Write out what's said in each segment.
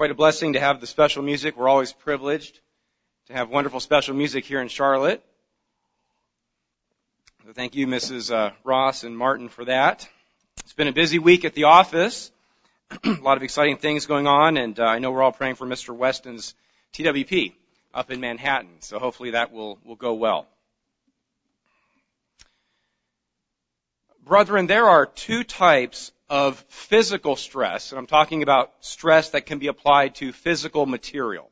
quite a blessing to have the special music. We're always privileged to have wonderful special music here in Charlotte. So thank you, Mrs. Uh, Ross and Martin, for that. It's been a busy week at the office. a lot of exciting things going on, and uh, I know we're all praying for Mr. Weston's TWP up in Manhattan. So hopefully that will, will go well. Brethren, there are two types of physical stress, and I'm talking about stress that can be applied to physical material.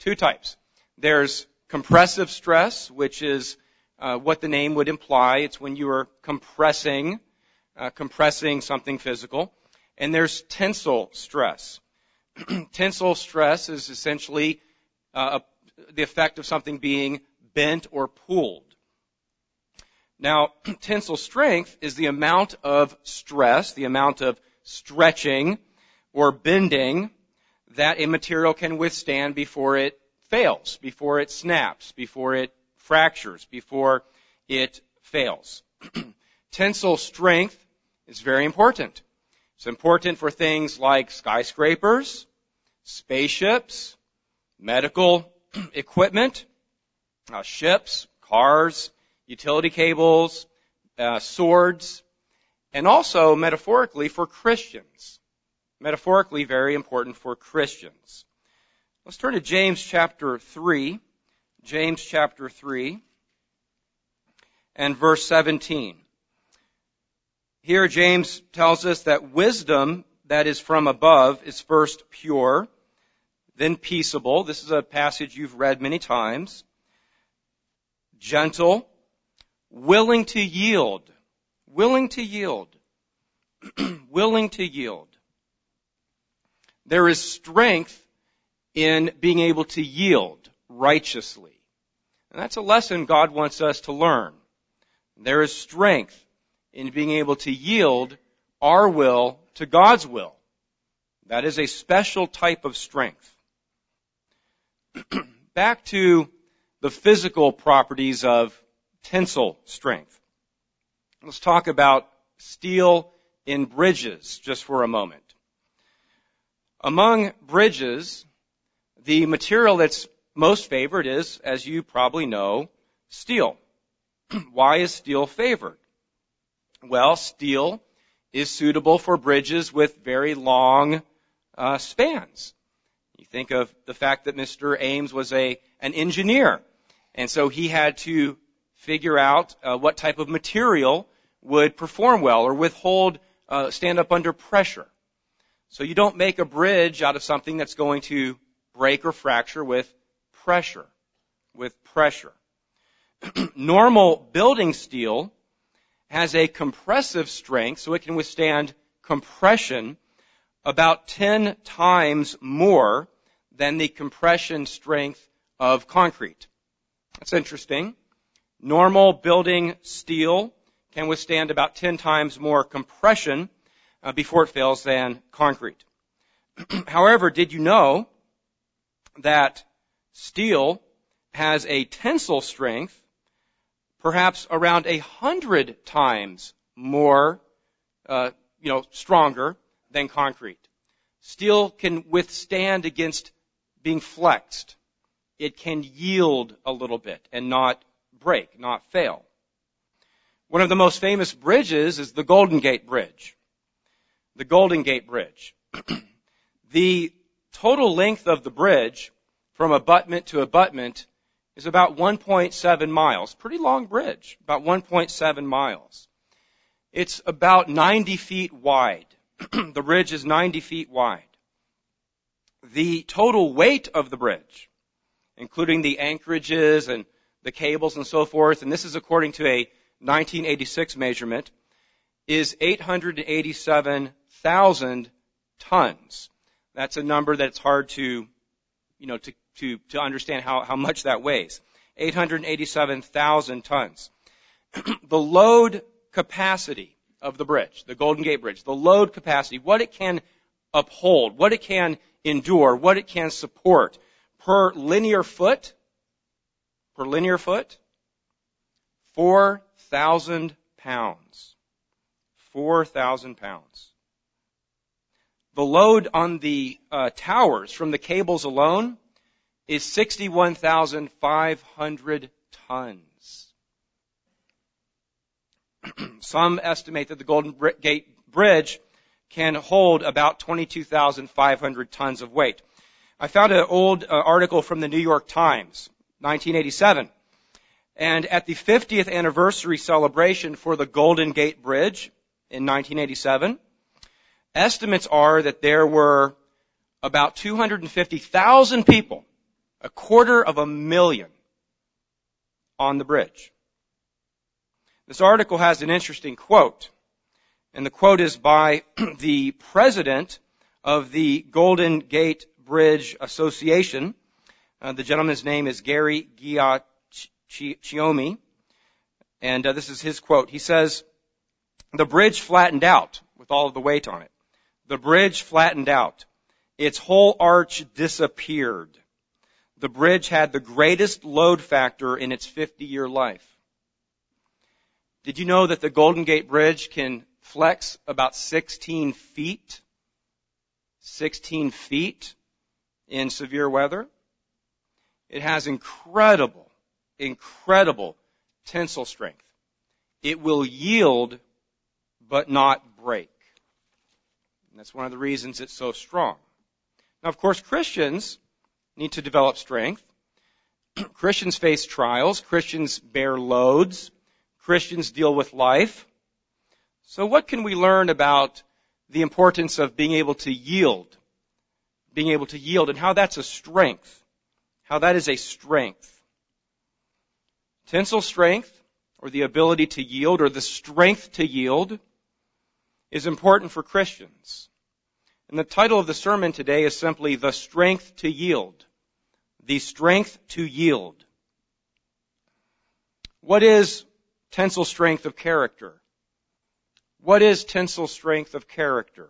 Two types. There's compressive stress, which is uh, what the name would imply. It's when you are compressing, uh, compressing something physical. And there's tensile stress. tensile stress is essentially uh, the effect of something being bent or pulled. Now, tensile strength is the amount of stress, the amount of stretching or bending that a material can withstand before it fails, before it snaps, before it fractures, before it fails. tensile strength is very important. It's important for things like skyscrapers, spaceships, medical equipment, uh, ships, cars, utility cables, uh, swords, and also metaphorically for Christians. Metaphorically very important for Christians. Let's turn to James chapter 3. James chapter 3 and verse 17. Here James tells us that wisdom that is from above is first pure, then peaceable. This is a passage you've read many times. Gentle, willing to yield, willing to yield, willing to yield. There is strength in being able to yield righteously. And that's a lesson God wants us to learn. There is strength in being able to yield our will to God's will. That is a special type of strength. Back to the physical properties of tensile strength. Let's talk about steel in bridges just for a moment. Among bridges, the material that's most favored is, as you probably know, steel. Why is steel favored? Well, steel is suitable for bridges with very long uh, spans. You think of the fact that Mr. Ames was a an engineer, and so he had to figure out uh, what type of material would perform well or withhold, uh, stand up under pressure. So you don't make a bridge out of something that's going to break or fracture with pressure. With pressure. Normal building steel has a compressive strength, so it can withstand compression about 10 times more than the compression strength of concrete. That's interesting. Normal building steel can withstand about 10 times more compression uh, before it fails than concrete. However, did you know that steel has a tensile strength perhaps around a hundred times more, uh, you know, stronger than concrete. Steel can withstand against being flexed. It can yield a little bit and not break, not fail. One of the most famous bridges is the Golden Gate Bridge. The Golden Gate Bridge. the total length of the bridge from abutment to abutment is about 1.7 miles. Pretty long bridge, about 1.7 miles. It's about 90 feet wide. the bridge is 90 feet wide. The total weight of the bridge, including the anchorages and the cables and so forth, and this is according to a 1986 measurement, is 887,000 tons. That's a number that's hard to, you know, to, to, to understand how, how much that weighs. 887,000 tons. the load capacity of the bridge, the Golden Gate Bridge, the load capacity, what it can uphold, what it can endure, what it can support per linear foot per linear foot? 4,000 pounds. 4,000 pounds. the load on the uh, towers from the cables alone is 61,500 tons. Some estimate that the Golden Gate Bridge can hold about 22,500 tons of weight. I found an old uh, article from the New York Times, 1987. And at the 50th anniversary celebration for the Golden Gate Bridge in 1987, estimates are that there were about 250,000 people, a quarter of a million, on the bridge. This article has an interesting quote. And the quote is by the president of the Golden Gate Bridge Association. Uh, the gentleman's name is Gary Giacomini. And uh, this is his quote. He says, the bridge flattened out with all of the weight on it. The bridge flattened out. Its whole arch disappeared. The bridge had the greatest load factor in its 50 year life. Did you know that the Golden Gate Bridge can flex about 16 feet? 16 feet in severe weather. It has incredible, incredible tensile strength. It will yield, but not break. And that's one of the reasons it's so strong. Now, of course, Christians need to develop strength. Christians face trials. Christians bear loads. Christians deal with life. So what can we learn about the importance of being able to yield being able to yield and how that's a strength. How that is a strength. Tensile strength, or the ability to yield, or the strength to yield, is important for Christians. And the title of the sermon today is simply The Strength to Yield. The Strength to Yield. What is tensile strength of character? What is tensile strength of character?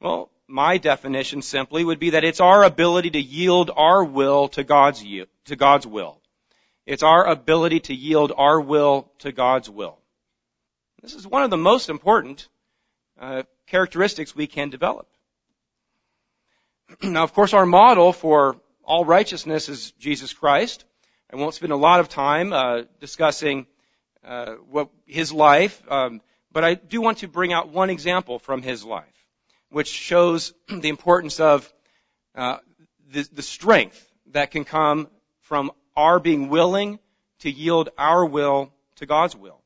Well, my definition simply would be that it's our ability to yield our will to God's, to God's will. It's our ability to yield our will to God's will. This is one of the most important uh, characteristics we can develop. now, of course, our model for all righteousness is Jesus Christ. I won't spend a lot of time uh, discussing uh, what his life, um, but I do want to bring out one example from his life which shows the importance of uh, the, the strength that can come from our being willing to yield our will to God's will.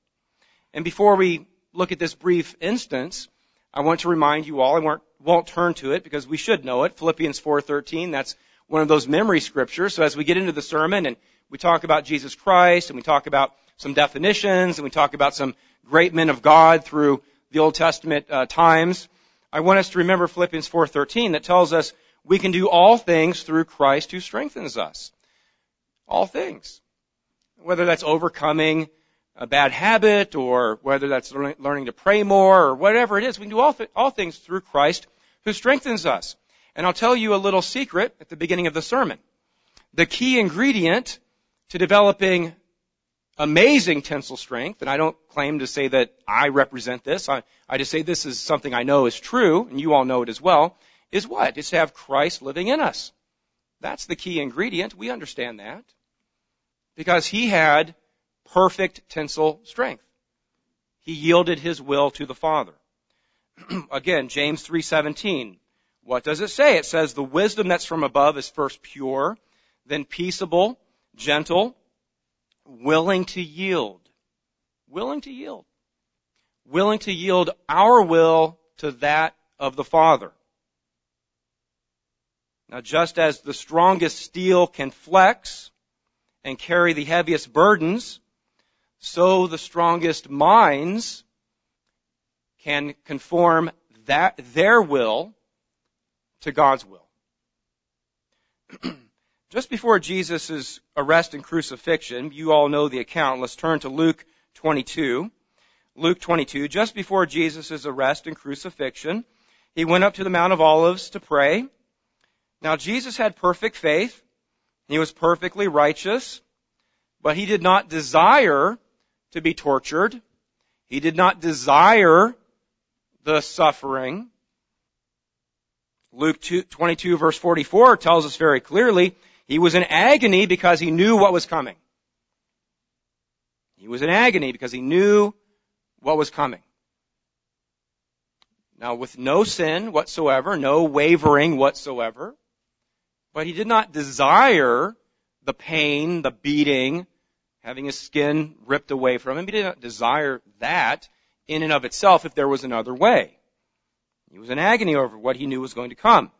And before we look at this brief instance, I want to remind you all, I won't, won't turn to it because we should know it. Philippians 4.13, that's one of those memory scriptures. So as we get into the sermon and we talk about Jesus Christ and we talk about some definitions and we talk about some great men of God through the Old Testament uh, times, I want us to remember Philippians 4:13 that tells us we can do all things through Christ who strengthens us. All things. Whether that's overcoming a bad habit or whether that's learning to pray more or whatever it is, we can do all, th- all things through Christ who strengthens us. And I'll tell you a little secret at the beginning of the sermon. The key ingredient to developing amazing tensile strength, and I don't claim to say that I represent this. I, I just say this is something I know is true, and you all know it as well, is what? It's to have Christ living in us. That's the key ingredient. We understand that. Because he had perfect tensile strength. He yielded his will to the Father. Again, James 3:17. What does it say? It says the wisdom that's from above is first pure, then peaceable, gentle, willing to yield. Willing to yield. Willing to yield our will to that of the Father. Now just as the strongest steel can flex and carry the heaviest burdens, so the strongest minds can conform that, their will to God's will. Just before Jesus' arrest and crucifixion, you all know the account. Let's turn to Luke 22. Luke 22, just before Jesus' arrest and crucifixion, he went up to the Mount of Olives to pray. Now Jesus had perfect faith. He was perfectly righteous, but he did not desire to be tortured. He did not desire the suffering. Luke 22 verse 44 tells us very clearly, he was in agony because he knew what was coming. He was in agony because he knew what was coming. Now with no sin whatsoever, no wavering whatsoever, but he did not desire the pain, the beating, having his skin ripped away from him. He did not desire that in and of itself if there was another way. He was in agony over what he knew was going to come.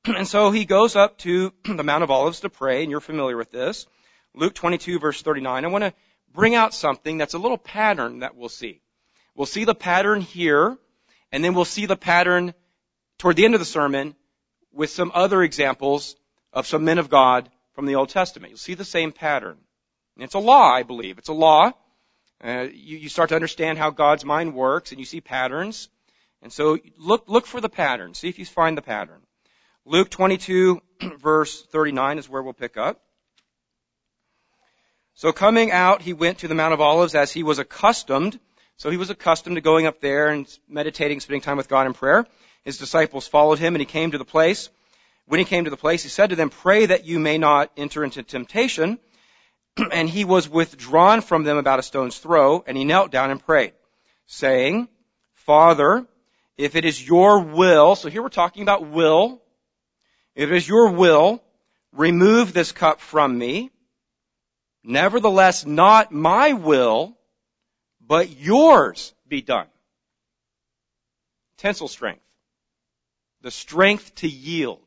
and so he goes up to the Mount of Olives to pray, and you're familiar with this. Luke 22 verse 39. I want to bring out something that's a little pattern that we'll see. We'll see the pattern here, and then we'll see the pattern toward the end of the sermon with some other examples of some men of God from the Old Testament. You'll see the same pattern. And it's a law, I believe. It's a law. Uh, you, you start to understand how God's mind works, and you see patterns. And so look, look for the pattern. See if you find the pattern. Luke 22 verse 39 is where we'll pick up. So coming out, he went to the Mount of Olives as he was accustomed. So he was accustomed to going up there and meditating, spending time with God in prayer. His disciples followed him and he came to the place. When he came to the place, he said to them, pray that you may not enter into temptation. and he was withdrawn from them about a stone's throw and he knelt down and prayed, saying, Father, if it is your will, so here we're talking about will. If it is your will, remove this cup from me. Nevertheless, not my will, but yours be done. Tensile strength. The strength to yield.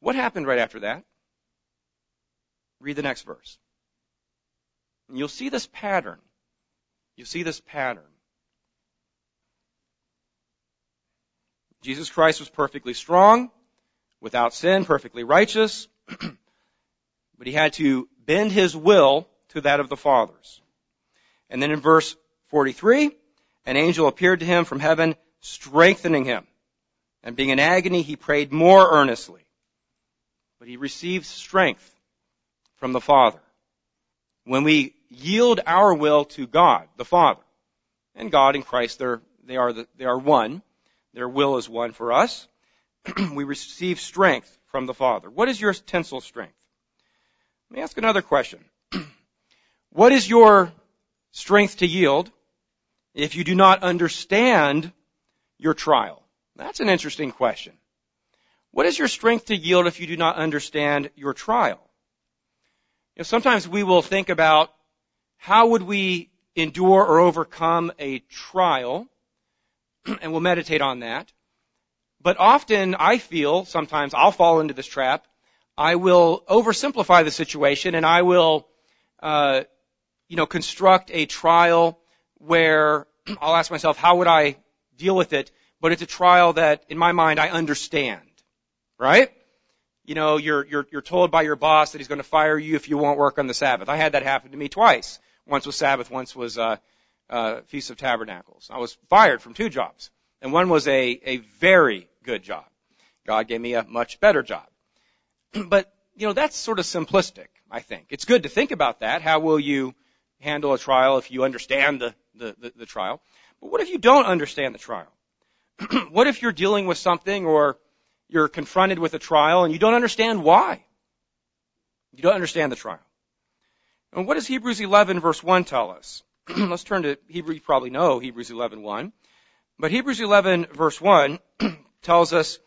What happened right after that? Read the next verse. And you'll see this pattern. You'll see this pattern. Jesus Christ was perfectly strong, without sin, perfectly righteous, but he had to bend his will to that of the Father's. And then in verse 43, an angel appeared to him from heaven, strengthening him. And being in agony, he prayed more earnestly. But he received strength from the Father. When we yield our will to God, the Father, and God and Christ, they're, they are, the, they are one. Their will is one for us. we receive strength from the Father. What is your tensile strength? Let me ask another question. what is your strength to yield if you do not understand your trial? That's an interesting question. What is your strength to yield if you do not understand your trial? You know, sometimes we will think about how would we endure or overcome a trial, and we'll meditate on that. But often I feel, sometimes I'll fall into this trap, I will oversimplify the situation and I will, uh, you know, construct a trial where I'll ask myself, how would I deal with it? But it's a trial that, in my mind, I understand. Right? You know, you're, you're, you're told by your boss that he's going to fire you if you won't work on the Sabbath. I had that happen to me twice. Once was Sabbath, once was, uh, uh, Feast of Tabernacles. I was fired from two jobs. And one was a, a very good job. God gave me a much better job. but, you know, that's sort of simplistic, I think. It's good to think about that. How will you handle a trial if you understand the, the, the, the trial? But what if you don't understand the trial? what if you're dealing with something or you're confronted with a trial and you don't understand why? You don't understand the trial. And what does Hebrews 11 verse 1 tell us? Let's turn to Hebrew, you probably know Hebrews 11 1. But Hebrews 11 verse 1 tells us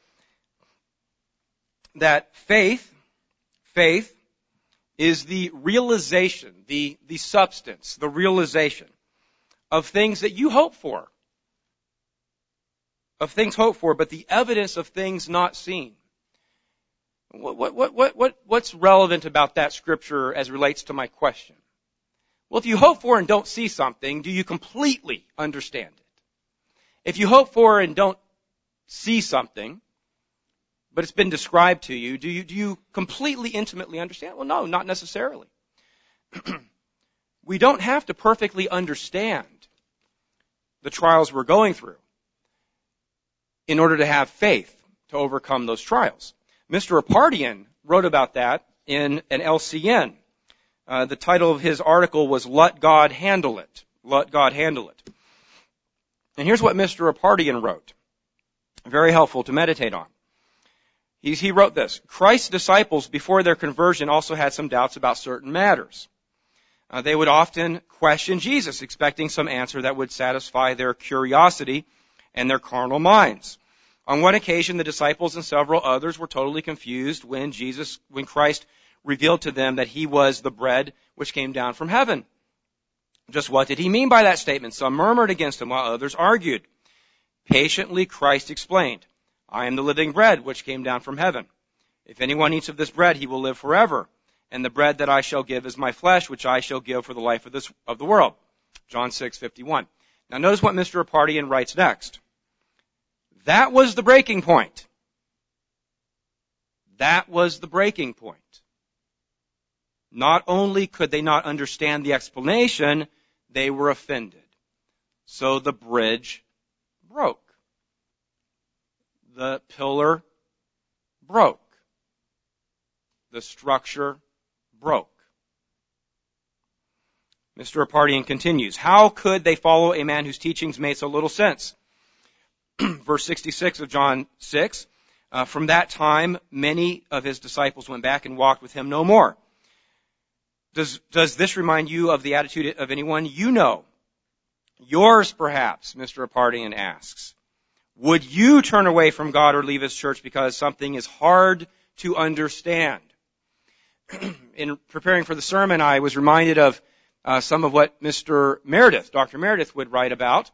that faith, faith is the realization, the, the substance, the realization of things that you hope for. Of things hoped for, but the evidence of things not seen. What, what, what, what, what's relevant about that scripture as relates to my question? Well, if you hope for and don't see something, do you completely understand it? If you hope for and don't see something, but it's been described to you, do you, do you completely intimately understand? Well, no, not necessarily. we don't have to perfectly understand the trials we're going through in order to have faith to overcome those trials. Mr. Apartian wrote about that in an LCN. Uh, the title of his article was Let God Handle It. Let God Handle It. And here's what Mr. Apartian wrote. Very helpful to meditate on. He, he wrote this, Christ's disciples before their conversion also had some doubts about certain matters. Uh, they would often question Jesus, expecting some answer that would satisfy their curiosity and their carnal minds. On one occasion, the disciples and several others were totally confused when Jesus, when Christ revealed to them that he was the bread which came down from heaven. Just what did he mean by that statement? Some murmured against him while others argued. Patiently Christ explained, I am the living bread which came down from heaven. If anyone eats of this bread, he will live forever. And the bread that I shall give is my flesh, which I shall give for the life of this, of the world. John 6:51. Now notice what Mr. Apartian writes next. That was the breaking point. That was the breaking point. Not only could they not understand the explanation, they were offended. So the bridge broke. The pillar broke. The structure broke. Mr. Apartian continues, how could they follow a man whose teachings made so little sense? Verse 66 of John 6, uh, from that time, many of his disciples went back and walked with him no more. Does, does this remind you of the attitude of anyone you know? Yours, perhaps, Mr. Apartian asks. Would you turn away from God or leave his church because something is hard to understand? In preparing for the sermon, I was reminded of uh, some of what Mr. Meredith, Dr. Meredith, would write about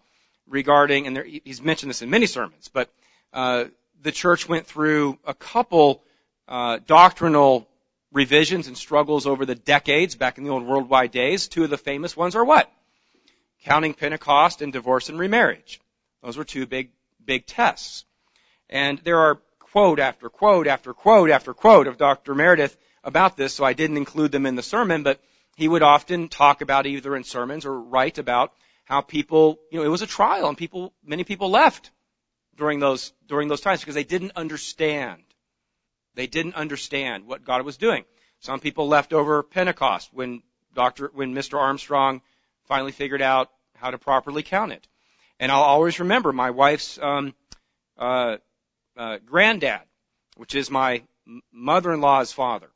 regarding, and there, he's mentioned this in many sermons, but uh, the church went through a couple uh, doctrinal revisions and struggles over the decades back in the old worldwide days. Two of the famous ones are what? Counting Pentecost and divorce and remarriage. Those were two big, big tests. And there are quote after quote after quote after quote of Dr. Meredith about this, so I didn't include them in the sermon, but he would often talk about either in sermons or write about how people, you know, it was a trial and people, many people left during those, during those times because they didn't understand they didn't understand what God was doing. Some people left over Pentecost when Dr. when Mr. Armstrong finally figured out how to properly count it. And I'll always remember my wife's um, uh, uh, granddad, which is my mother-in-law's father.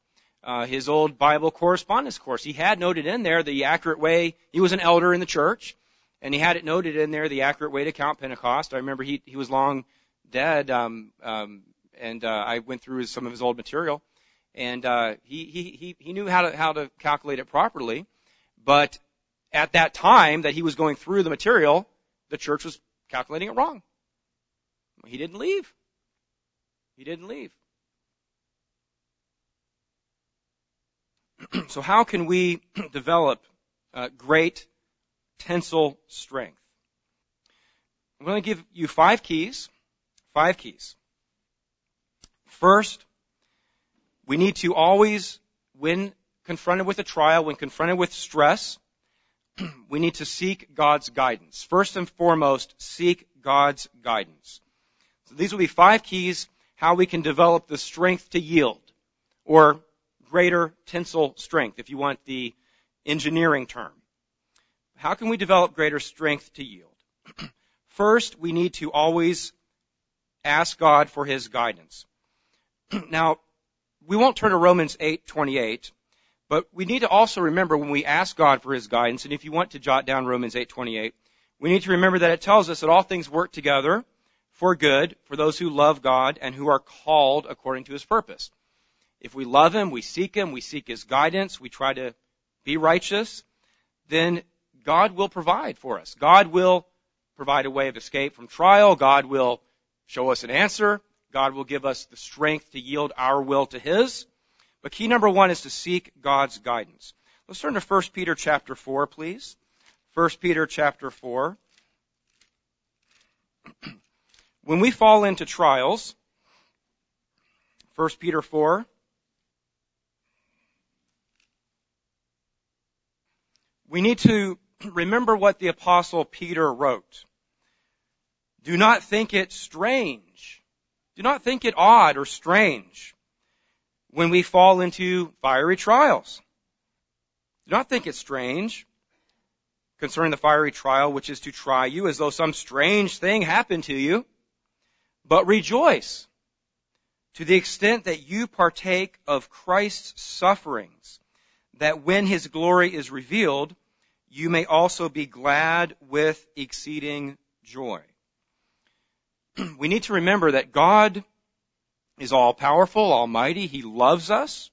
Uh, his old Bible correspondence course. He had noted in there the accurate way. He was an elder in the church, and he had it noted in there the accurate way to count Pentecost. I remember he he was long dead. Um, um, and uh, I went through some of his old material, and uh, he, he he he knew how to how to calculate it properly, but at that time that he was going through the material, the church was calculating it wrong. He didn't leave. He didn't leave. so how can we develop uh, great tensile strength? I'm going to give you five keys. Five keys. First, we need to always, when confronted with a trial, when confronted with stress, we need to seek God's guidance. First and foremost, seek God's guidance. So these will be five keys how we can develop the strength to yield, or greater tensile strength, if you want the engineering term. How can we develop greater strength to yield? First, we need to always ask God for His guidance. now, we won't turn to Romans 8:28, but we need to also remember when we ask God for his guidance, and if you want to jot down Romans 8:28, we need to remember that it tells us that all things work together for good for those who love God and who are called according to his purpose. If we love him, we seek him, we seek his guidance, we try to be righteous, then God will provide for us. God will provide a way of escape from trial. God will show us an answer. God will give us the strength to yield our will to His. But key number one is to seek God's guidance. Let's turn to 1 Peter chapter 4, please. 1 Peter chapter 4. when we fall into trials, 1 Peter 4, we need to remember what the apostle Peter wrote. Do not think it strange do not think it odd or strange when we fall into fiery trials. Do not think it strange concerning the fiery trial which is to try you as though some strange thing happened to you. but rejoice to the extent that you partake of Christ's sufferings, that when his glory is revealed, you may also be glad with exceeding joy. we need to remember that God is all powerful, almighty. He loves us.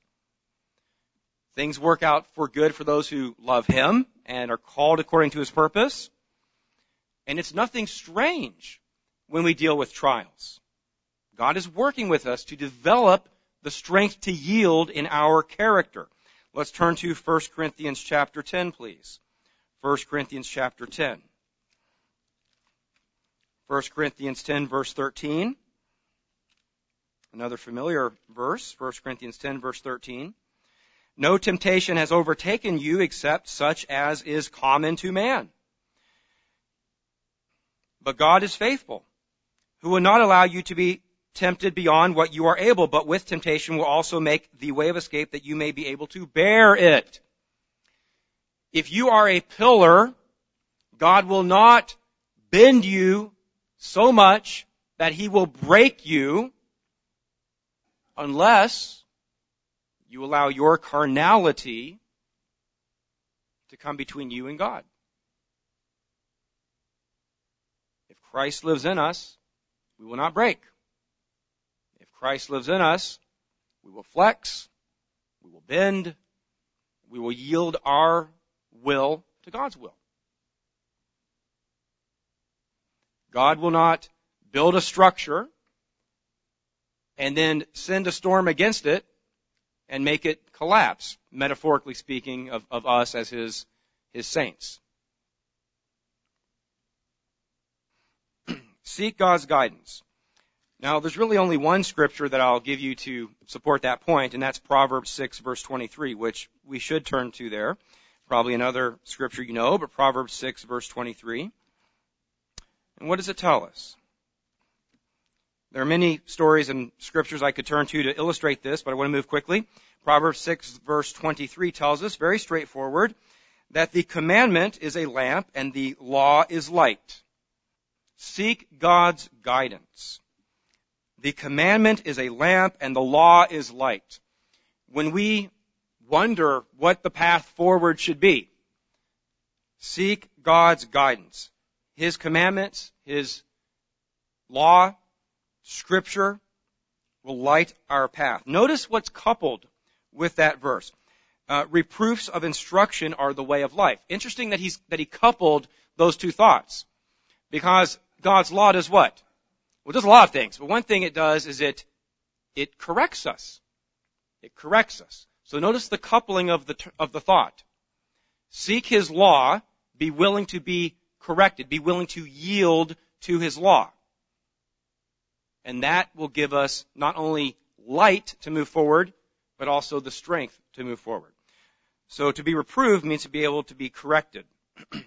Things work out for good for those who love Him and are called according to His purpose. And it's nothing strange when we deal with trials. God is working with us to develop the strength to yield in our character. Let's turn to 1 Corinthians chapter 10, please. 1 Corinthians chapter 10. 1 Corinthians 10 verse 13. Another familiar verse, 1 Corinthians 10 verse 13. No temptation has overtaken you except such as is common to man. But God is faithful, who will not allow you to be tempted beyond what you are able, but with temptation will also make the way of escape that you may be able to bear it. If you are a pillar, God will not bend you so much that he will break you unless you allow your carnality to come between you and God. If Christ lives in us, we will not break. If Christ lives in us, we will flex, we will bend, we will yield our will to God's will. God will not build a structure and then send a storm against it and make it collapse, metaphorically speaking, of, of us as his, his saints. Seek God's guidance. Now, there's really only one scripture that I'll give you to support that point, and that's Proverbs 6 verse 23, which we should turn to there. Probably another scripture you know, but Proverbs 6 verse 23. And what does it tell us? There are many stories and scriptures I could turn to to illustrate this, but I want to move quickly. Proverbs 6 verse 23 tells us, very straightforward, that the commandment is a lamp and the law is light. Seek God's guidance. The commandment is a lamp and the law is light. When we wonder what the path forward should be, seek God's guidance. His commandments, His law, Scripture will light our path. Notice what's coupled with that verse. Uh, reproofs of instruction are the way of life. Interesting that he's that he coupled those two thoughts, because God's law does what? Well, it does a lot of things, but one thing it does is it it corrects us. It corrects us. So notice the coupling of the of the thought. Seek His law, be willing to be corrected, be willing to yield to His law. And that will give us not only light to move forward, but also the strength to move forward. So to be reproved means to be able to be corrected. to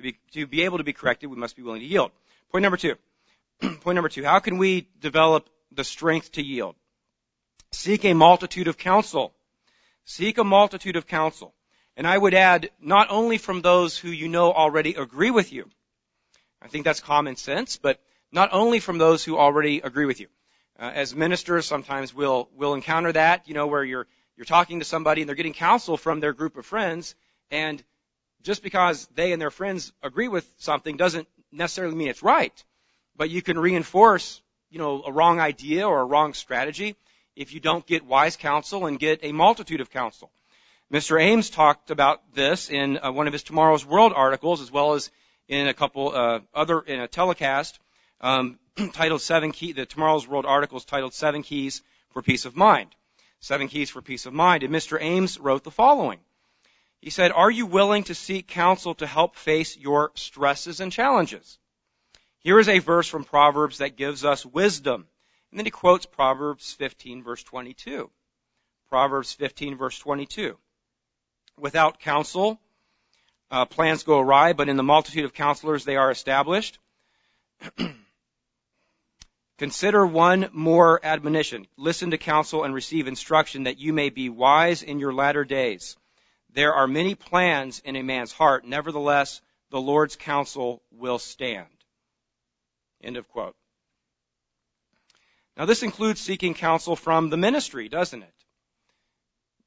be, to be able to be corrected, we must be willing to yield. Point number two. Point number two. How can we develop the strength to yield? Seek a multitude of counsel. Seek a multitude of counsel. And I would add, not only from those who you know already agree with you. I think that's common sense, but not only from those who already agree with you. Uh, as ministers, sometimes we'll, we'll encounter that, you know, where you're, you're talking to somebody and they're getting counsel from their group of friends, and just because they and their friends agree with something doesn't necessarily mean it's right. But you can reinforce, you know, a wrong idea or a wrong strategy if you don't get wise counsel and get a multitude of counsel. Mr. Ames talked about this in uh, one of his Tomorrow's World articles, as well as in a couple uh, other in a telecast um, titled Seven Key. The Tomorrow's World article is titled Seven Keys for Peace of Mind. Seven Keys for Peace of Mind. And Mr. Ames wrote the following. He said, "Are you willing to seek counsel to help face your stresses and challenges?" Here is a verse from Proverbs that gives us wisdom. And then he quotes Proverbs 15 verse 22. Proverbs 15 verse 22. Without counsel, uh, plans go awry, but in the multitude of counselors they are established. Consider one more admonition. Listen to counsel and receive instruction that you may be wise in your latter days. There are many plans in a man's heart. Nevertheless, the Lord's counsel will stand. End of quote. Now this includes seeking counsel from the ministry, doesn't it?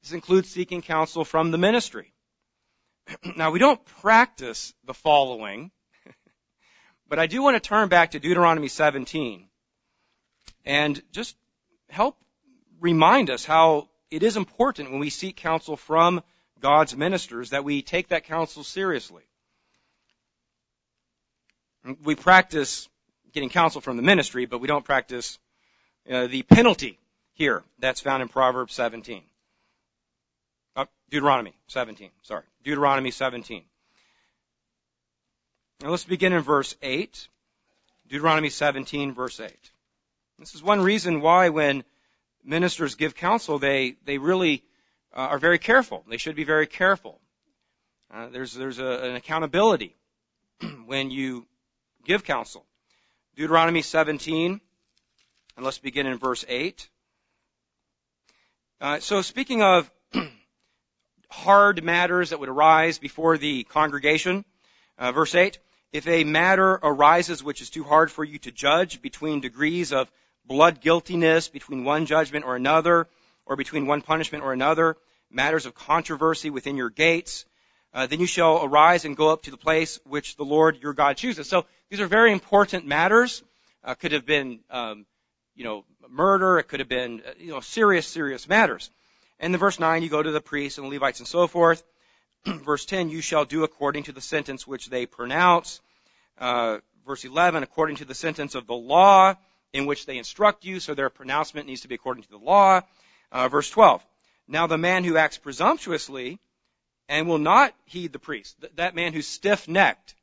This includes seeking counsel from the ministry. now we don't practice the following, but I do want to turn back to Deuteronomy 17 and just help remind us how it is important when we seek counsel from God's ministers that we take that counsel seriously. We practice getting counsel from the ministry, but we don't practice uh, the penalty here that's found in Proverbs 17. Uh, Deuteronomy 17, sorry. Deuteronomy 17. Now let's begin in verse 8. Deuteronomy 17, verse 8. This is one reason why when ministers give counsel, they, they really uh, are very careful. They should be very careful. Uh, there's there's a, an accountability when you give counsel. Deuteronomy 17, and let's begin in verse 8. Uh, so speaking of hard matters that would arise before the congregation, uh, verse 8, if a matter arises which is too hard for you to judge between degrees of blood guiltiness, between one judgment or another, or between one punishment or another, matters of controversy within your gates, uh, then you shall arise and go up to the place which the Lord your God chooses. So these are very important matters. Uh, could have been, um, you know, murder. It could have been, uh, you know, serious, serious matters. And in verse 9, you go to the priests and the Levites and so forth. verse 10, you shall do according to the sentence which they pronounce. Uh, verse 11, according to the sentence of the law in which they instruct you, so their pronouncement needs to be according to the law. Uh, verse 12, now the man who acts presumptuously and will not heed the priest, th- that man who's stiff-necked,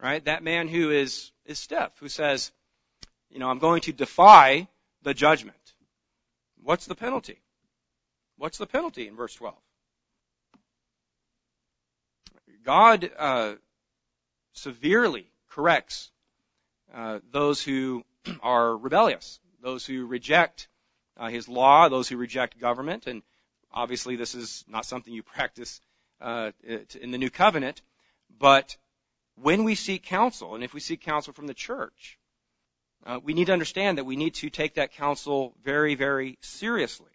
right? That man who is, is stiff, who says, you know, I'm going to defy the judgment. What's the penalty? What's the penalty in verse 12? God uh, severely corrects uh, those who are rebellious, those who reject uh, His law, those who reject government, and obviously this is not something you practice uh, in the new covenant. But when we seek counsel, and if we seek counsel from the church, uh, we need to understand that we need to take that counsel very, very seriously.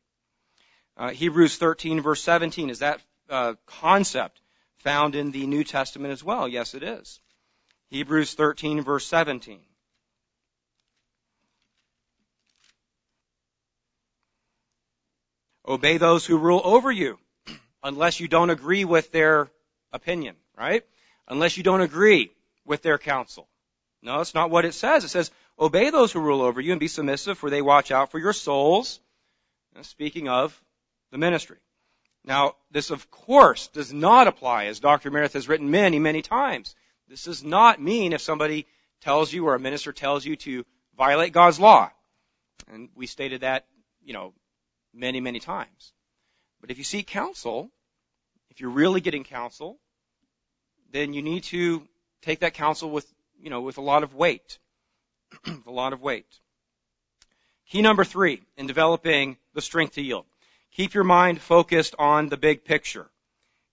Uh, Hebrews 13 verse 17 is that uh, concept found in the New Testament as well? Yes, it is. Hebrews 13 verse 17. Obey those who rule over you, unless you don't agree with their opinion, right? Unless you don't agree with their counsel. No, that's not what it says. It says, obey those who rule over you and be submissive, for they watch out for your souls. Speaking of the ministry. Now, this of course does not apply, as Dr. Meredith has written many, many times. This does not mean if somebody tells you or a minister tells you to violate God's law. And we stated that, you know, many, many times. But if you seek counsel, if you're really getting counsel, then you need to take that counsel with, you know, with a lot of weight. a lot of weight. Key number three in developing the strength to yield. Keep your mind focused on the big picture.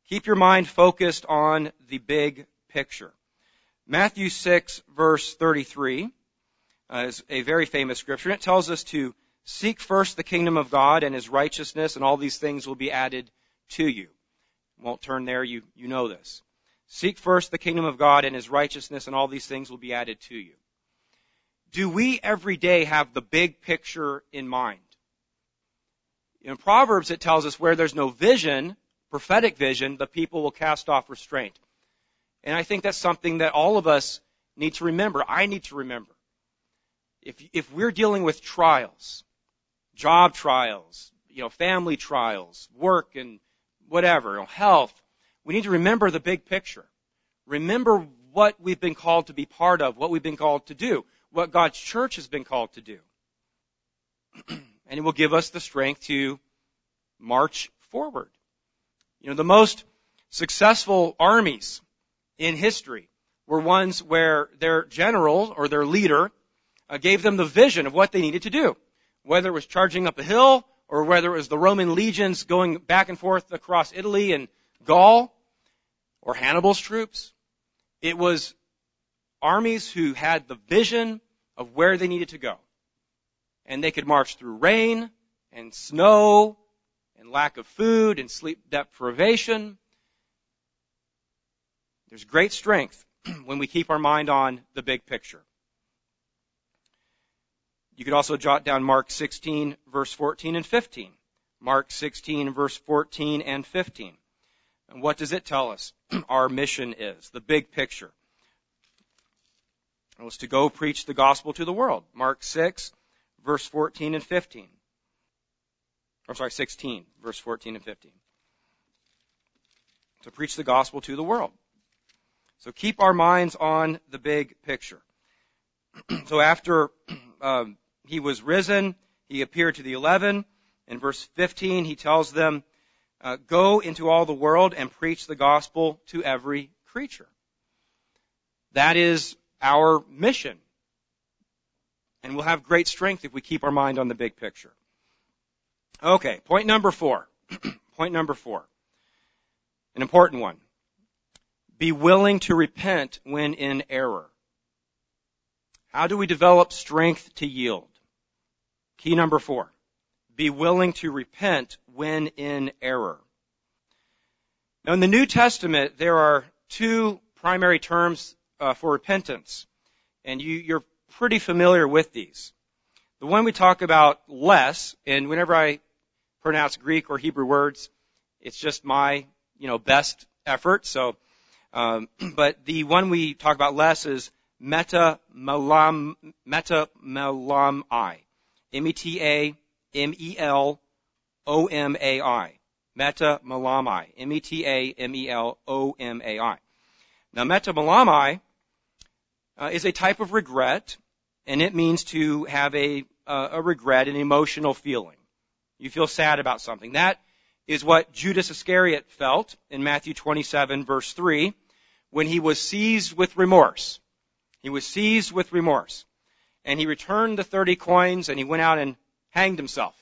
Keep your mind focused on the big picture. Matthew 6 verse 33 uh, is a very famous scripture. It tells us to seek first the kingdom of God and his righteousness and all these things will be added to you. Won't turn there, you, you know this. Seek first the kingdom of God and his righteousness and all these things will be added to you. Do we every day have the big picture in mind? In Proverbs, it tells us where there's no vision, prophetic vision, the people will cast off restraint. And I think that's something that all of us need to remember. I need to remember. If, if we're dealing with trials, job trials, you know, family trials, work and whatever, you know, health, we need to remember the big picture. Remember what we've been called to be part of, what we've been called to do, what God's church has been called to do. and it will give us the strength to march forward. You know, the most successful armies in history were ones where their general or their leader uh, gave them the vision of what they needed to do. Whether it was charging up a hill or whether it was the Roman legions going back and forth across Italy and Gaul or Hannibal's troops. It was armies who had the vision of where they needed to go. and they could march through rain and snow and lack of food and sleep deprivation. There's great strength when we keep our mind on the big picture. You could also jot down Mark 16 verse 14 and 15. Mark 16 verse 14 and 15. And what does it tell us? Our mission is, the big picture. It was to go preach the gospel to the world. Mark 6 verse 14 and 15. I'm sorry, 16 verse 14 and 15. To preach the gospel to the world. So keep our minds on the big picture. so after um, he was risen, he appeared to the eleven. In verse 15, he tells them, uh, "Go into all the world and preach the gospel to every creature." That is our mission, and we'll have great strength if we keep our mind on the big picture. Okay, point number four. point number four. An important one. Be willing to repent when in error. How do we develop strength to yield? Key number four. Be willing to repent when in error. Now in the New Testament, there are two primary terms uh, for repentance. And you, you're pretty familiar with these. The one we talk about less, and whenever I pronounce Greek or Hebrew words, it's just my, you know, best effort. So um, but the one we talk about less is meta melam meta. M E T A M E L O M A I. Metamelomai. M E T A M E L O M A I. Now metamelomai uh, is a type of regret, and it means to have a uh, a regret, an emotional feeling. You feel sad about something. That is what Judas Iscariot felt in Matthew 27 verse 3 when he was seized with remorse. He was seized with remorse. And he returned the 30 coins and he went out and hanged himself.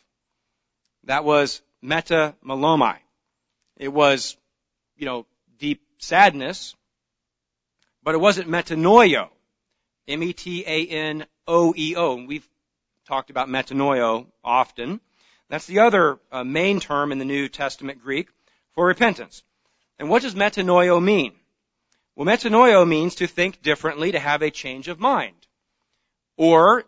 That was meta melomai. It was, you know, deep sadness, but it wasn't metanoeo. M-E-T-A-N-O-E-O. And we've talked about metanoeo often. That's the other uh, main term in the New Testament Greek for repentance. And what does metanoeo mean? Well, metanoeo means to think differently, to have a change of mind. Or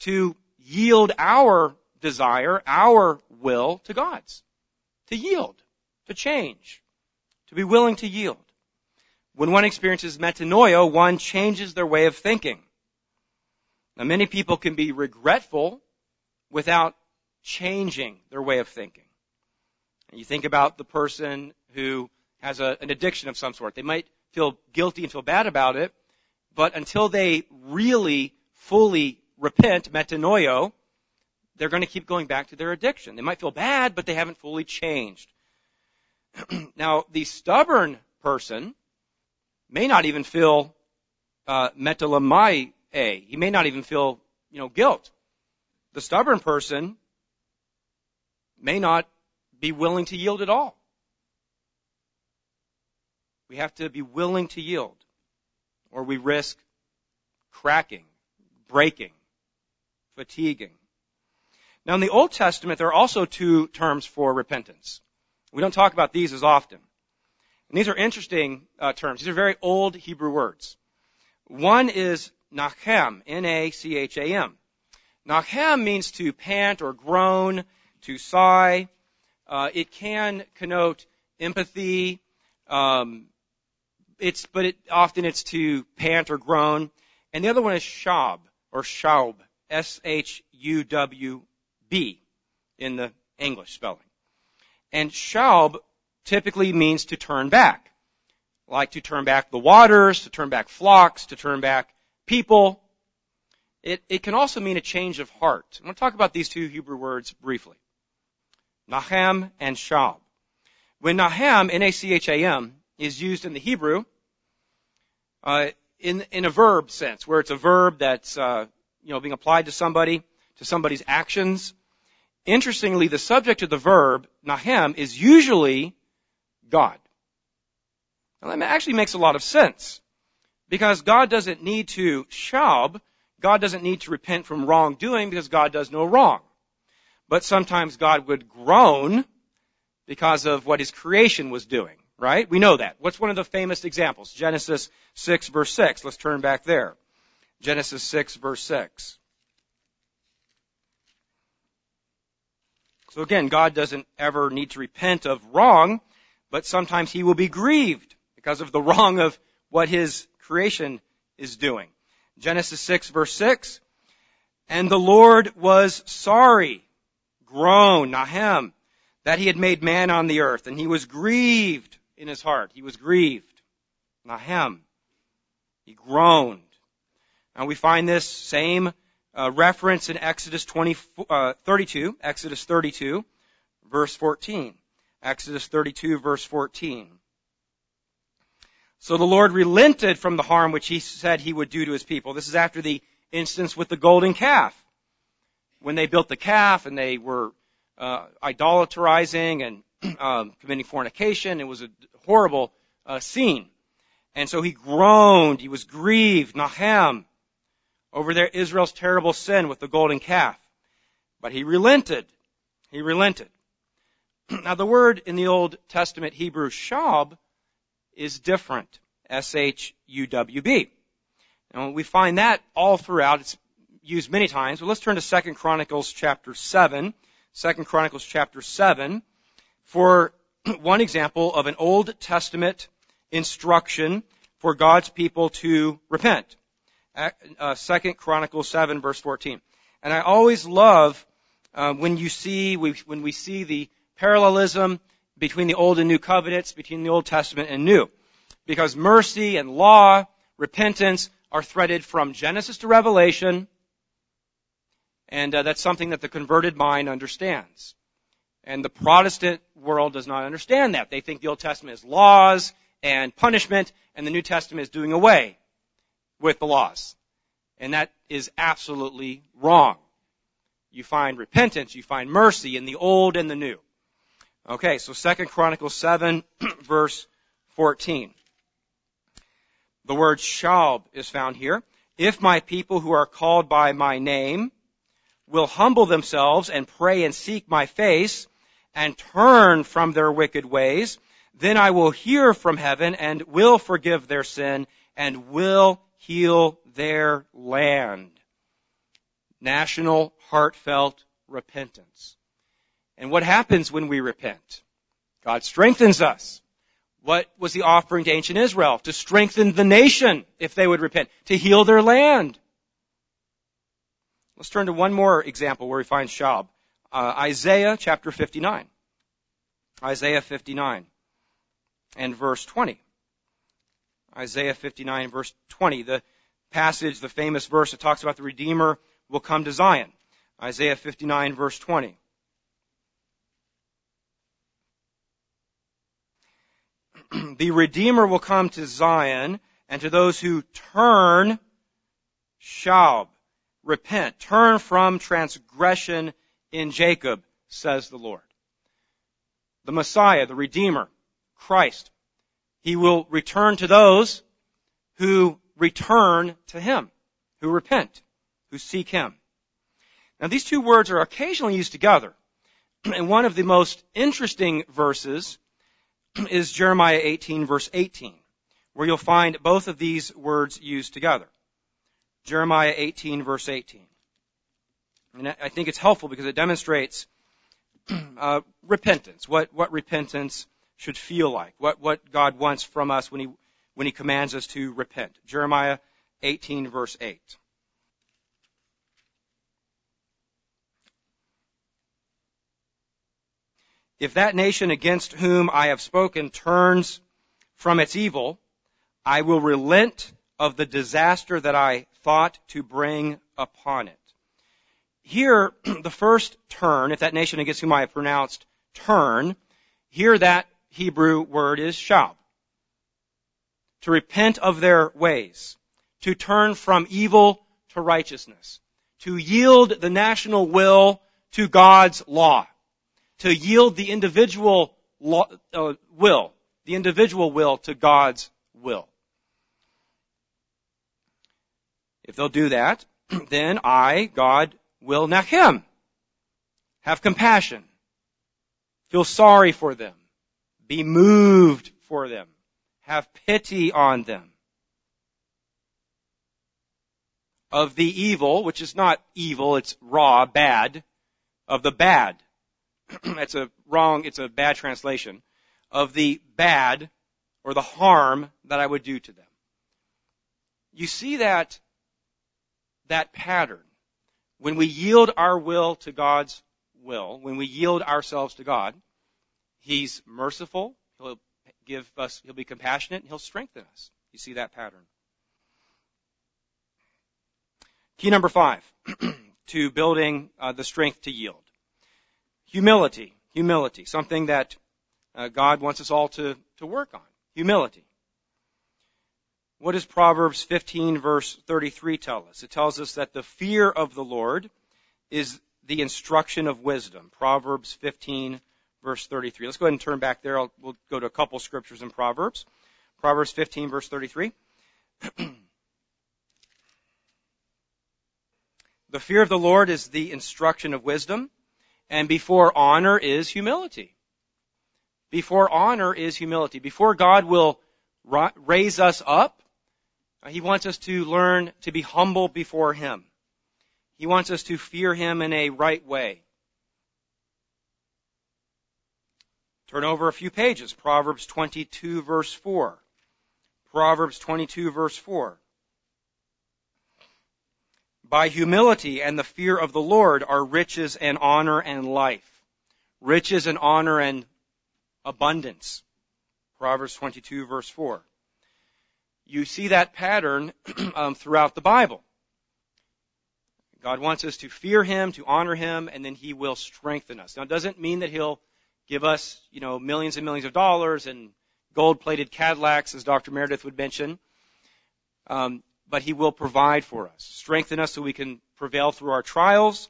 to yield our desire, our will to God's. To yield. To change. To be willing to yield. When one experiences metanoia, one changes their way of thinking. Now many people can be regretful without changing their way of thinking. And you think about the person who has a, an addiction of some sort. They might feel guilty and feel bad about it, but until they really fully repent, metanoeo, they're going to keep going back to their addiction. They might feel bad, but they haven't fully changed. now, the stubborn person may not even feel uh. He may not even feel, you know, guilt. The stubborn person may not be willing to yield at all. We have to be willing to yield, or we risk cracking, breaking, fatiguing. Now, in the Old Testament, there are also two terms for repentance. We don't talk about these as often. And these are interesting uh, terms. These are very old Hebrew words. One is nachem, N-A-C-H-A-M. Nachem means to pant or groan, to sigh. Uh, it can connote empathy, um, it's, but it, often it's to pant or groan. And the other one is shab, or shaub, S-H-U-W-B in the English spelling. And shaub typically means to turn back. Like to turn back the waters, to turn back flocks, to turn back people. It, it can also mean a change of heart. I'm going to talk about these two Hebrew words briefly. Nahem and Shab. When Nahem, N-A-C-H-A-M, is used in the Hebrew uh, in in a verb sense, where it's a verb that's uh, you know being applied to somebody, to somebody's actions. Interestingly, the subject of the verb nahem is usually God. Now that actually makes a lot of sense because God doesn't need to shab. God doesn't need to repent from wrongdoing because God does no wrong. But sometimes God would groan because of what his creation was doing, right? We know that. What's one of the famous examples? Genesis 6 verse 6. Let's turn back there. Genesis 6 verse 6. So again, God doesn't ever need to repent of wrong, but sometimes he will be grieved because of the wrong of what his creation is doing. Genesis 6 verse 6. And the Lord was sorry, groan, Nahem, that he had made man on the earth, and he was grieved in his heart. He was grieved. Nahem. He groaned. And we find this same uh, reference in Exodus 20, uh, 32, Exodus 32, verse 14. Exodus 32, verse 14. So the Lord relented from the harm which he said he would do to his people. This is after the instance with the golden calf. When they built the calf and they were uh, idolatrizing and um, committing fornication, it was a horrible uh, scene. And so he groaned, he was grieved, Nahem, over their Israel's terrible sin with the golden calf. But he relented. He relented. now the word in the Old Testament Hebrew shab is different. S-H-U-W-B. And we find that all throughout. It's used many times. But let's turn to 2 Chronicles chapter 7. 2 Chronicles chapter 7 for one example of an Old Testament instruction for God's people to repent. Uh, 2 Chronicles 7 verse 14. And I always love uh, when you see, we, when we see the parallelism between the Old and New covenants, between the Old Testament and New. Because mercy and law, repentance are threaded from Genesis to Revelation, and uh, that's something that the converted mind understands. And the Protestant world does not understand that. They think the Old Testament is laws and punishment, and the New Testament is doing away with the laws. And that is absolutely wrong. You find repentance, you find mercy in the Old and the New. Okay, so Second Chronicles 7 verse 14. The word shab is found here. If my people who are called by my name will humble themselves and pray and seek my face and turn from their wicked ways, then I will hear from heaven and will forgive their sin and will heal their land. National heartfelt repentance. And what happens when we repent? God strengthens us. What was the offering to ancient Israel? To strengthen the nation if they would repent, to heal their land. Let's turn to one more example where we find Shab. Uh, Isaiah chapter 59. Isaiah 59 and verse 20. Isaiah 59 verse 20. The passage, the famous verse that talks about the Redeemer will come to Zion. Isaiah 59 verse 20. the Redeemer will come to Zion, and to those who turn, shall repent, turn from transgression in Jacob, says the Lord. The Messiah, the Redeemer, Christ, He will return to those who return to Him, who repent, who seek Him. Now these two words are occasionally used together. And one of the most interesting verses is Jeremiah 18 verse 18, where you'll find both of these words used together. Jeremiah 18 verse 18. And I think it's helpful because it demonstrates uh, repentance, what, what repentance should feel like, what, what God wants from us when he, when he commands us to repent. Jeremiah 18 verse 8. If that nation against whom I have spoken turns from its evil, I will relent of the disaster that I thought to bring upon it. Here, the first turn, if that nation against whom I have pronounced turn, here that Hebrew word is shab. To repent of their ways. To turn from evil to righteousness. To yield the national will to God's law to yield the individual law, uh, will, the individual will to God's will. If they'll do that, then I, God, will nachem, have compassion, feel sorry for them, be moved for them, have pity on them. Of the evil, which is not evil, it's raw, bad, of the bad. it's a wrong, it's a bad translation. Of the bad or the harm that I would do to them. You see that, that pattern. When we yield our will to God's will, when we yield ourselves to God, He's merciful, He'll give us, He'll be compassionate, and He'll strengthen us. You see that pattern. Key number five to building uh, the strength to yield. Humility. Humility. Something that uh, God wants us all to, to work on. Humility. What does Proverbs 15 verse 33 tell us? It tells us that the fear of the Lord is the instruction of wisdom. Proverbs 15 verse 33. Let's go ahead and turn back there. I'll, we'll go to a couple scriptures in Proverbs. Proverbs 15 verse 33. the fear of the Lord is the instruction of wisdom, and before honor is humility. Before honor is humility. Before God will raise us up, he wants us to learn to be humble before Him. He wants us to fear Him in a right way. Turn over a few pages. Proverbs 22 verse 4. Proverbs 22 verse 4. By humility and the fear of the Lord are riches and honor and life. Riches and honor and abundance. Proverbs 22 verse 4 you see that pattern um, throughout the Bible. God wants us to fear Him, to honor Him, and then He will strengthen us. Now, it doesn't mean that He'll give us, you know, millions and millions of dollars and gold-plated Cadillacs, as Dr. Meredith would mention. Um, but He will provide for us, strengthen us so we can prevail through our trials,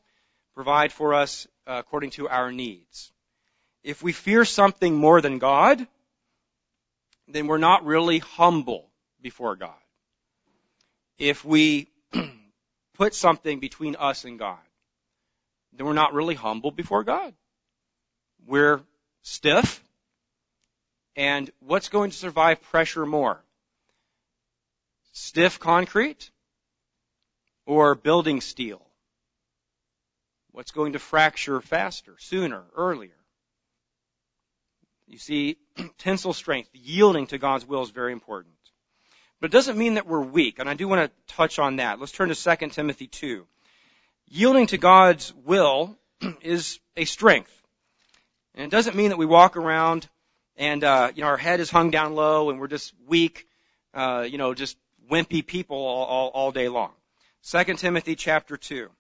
provide for us uh, according to our needs. If we fear something more than God, then we're not really humble before God. If we put something between us and God, then we're not really humble before God. We're stiff. And what's going to survive pressure more? Stiff concrete or building steel? What's going to fracture faster, sooner, earlier? You see, tensile strength, yielding to God's will is very important. But it doesn't mean that we're weak, and I do want to touch on that. Let's turn to 2 Timothy 2. Yielding to God's will is a strength. And it doesn't mean that we walk around and, uh, you know, our head is hung down low and we're just weak, uh, you know, just wimpy people all, all, all day long. 2 Timothy chapter 2.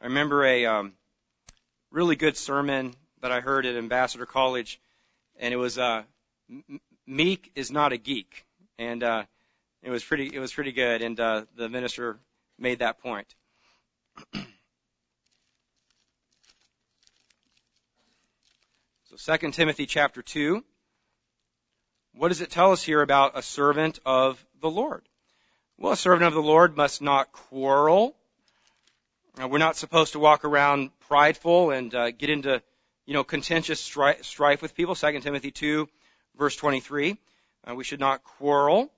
I remember a um, really good sermon that I heard at Ambassador College, and it was uh, meek is not a geek, and uh, it was pretty it was pretty good, and uh, the minister made that point. so, Second Timothy chapter two. What does it tell us here about a servant of the Lord? Well, a servant of the Lord must not quarrel. Uh, we're not supposed to walk around prideful and uh, get into, you know, contentious stri- strife with people. Second Timothy two verse 23. Uh, we should not quarrel.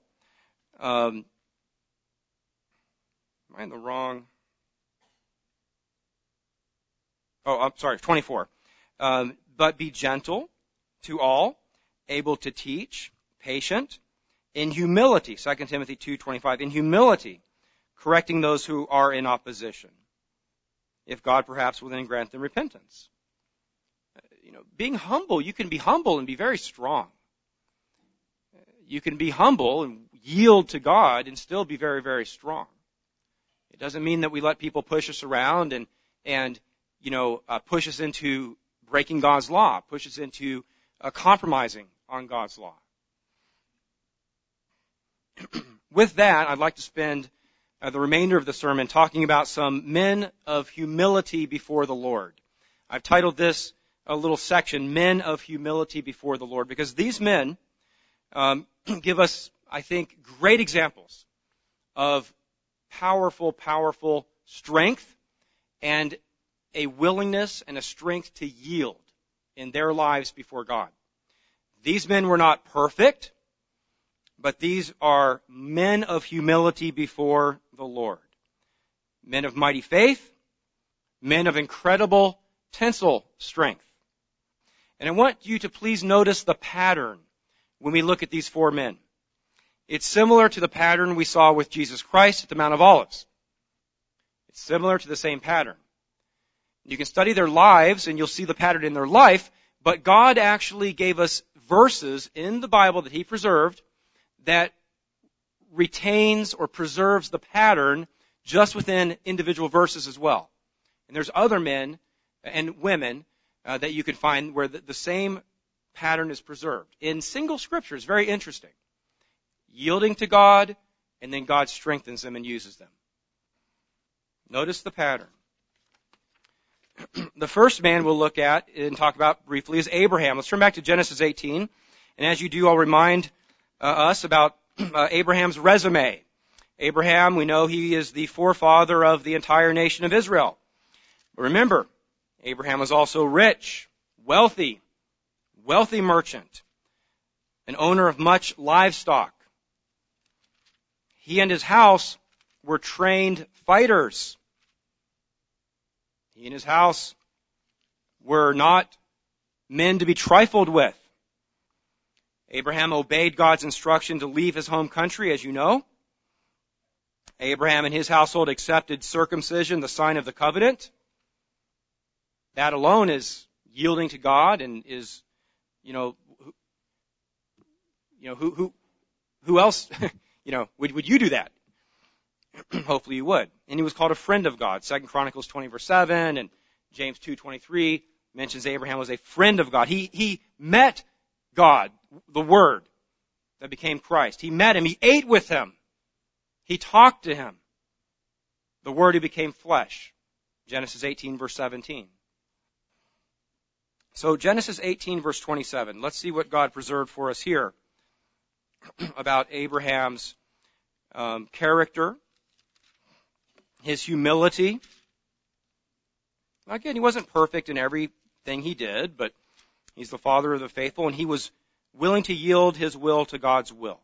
Um, am I in the wrong? Oh, I'm sorry, 24. Um, but be gentle to all, able to teach, patient, in humility. 2 Timothy 2:25. In humility, correcting those who are in opposition. If God perhaps will then grant them repentance. Uh, you know, being humble, you can be humble and be very strong you can be humble and yield to God and still be very, very strong. It doesn't mean that we let people push us around and, and, you know, uh, push us into breaking God's law, push us into uh, compromising on God's law. With that, I'd like to spend uh, the remainder of the sermon talking about some men of humility before the Lord. I've titled this a little section, Men of Humility Before the Lord, because these men um, give us, I think, great examples of powerful, powerful strength and a willingness and a strength to yield in their lives before God. These men were not perfect, but these are men of humility before the Lord. Men of mighty faith, men of incredible tensile strength. And I want you to please notice the pattern when we look at these four men. It's similar to the pattern we saw with Jesus Christ at the Mount of Olives. It's similar to the same pattern. You can study their lives and you'll see the pattern in their life, but God actually gave us verses in the Bible that He preserved that retains or preserves the pattern just within individual verses as well. And there's other men and women uh, that you can find where the, the same pattern is preserved. In single scriptures, very interesting. Yielding to God, and then God strengthens them and uses them. Notice the pattern. the first man we'll look at and talk about briefly is Abraham. Let's turn back to Genesis 18. And as you do, I'll remind uh, us about uh, Abraham's resume. Abraham, we know he is the forefather of the entire nation of Israel. But remember, Abraham was also rich, wealthy, wealthy merchant, an owner of much livestock. He and his house were trained fighters. He and his house were not men to be trifled with. Abraham obeyed God's instruction to leave his home country, as you know. Abraham and his household accepted circumcision, the sign of the covenant. That alone is yielding to God and is, you know, you know, who, who, who else, you know, would, would you do that? Hopefully you would. And he was called a friend of God. Second Chronicles 20 verse 7 and James 2:23 mentions Abraham was a friend of God. He, he met God, the Word that became Christ. He met him. He ate with him. He talked to him. The Word who became flesh. Genesis 18 verse 17. So Genesis 18 verse 27. Let's see what God preserved for us here about Abraham's um, character, his humility. Again, he wasn't perfect in everything he did, but he's the father of the faithful, and he was willing to yield his will to God's will.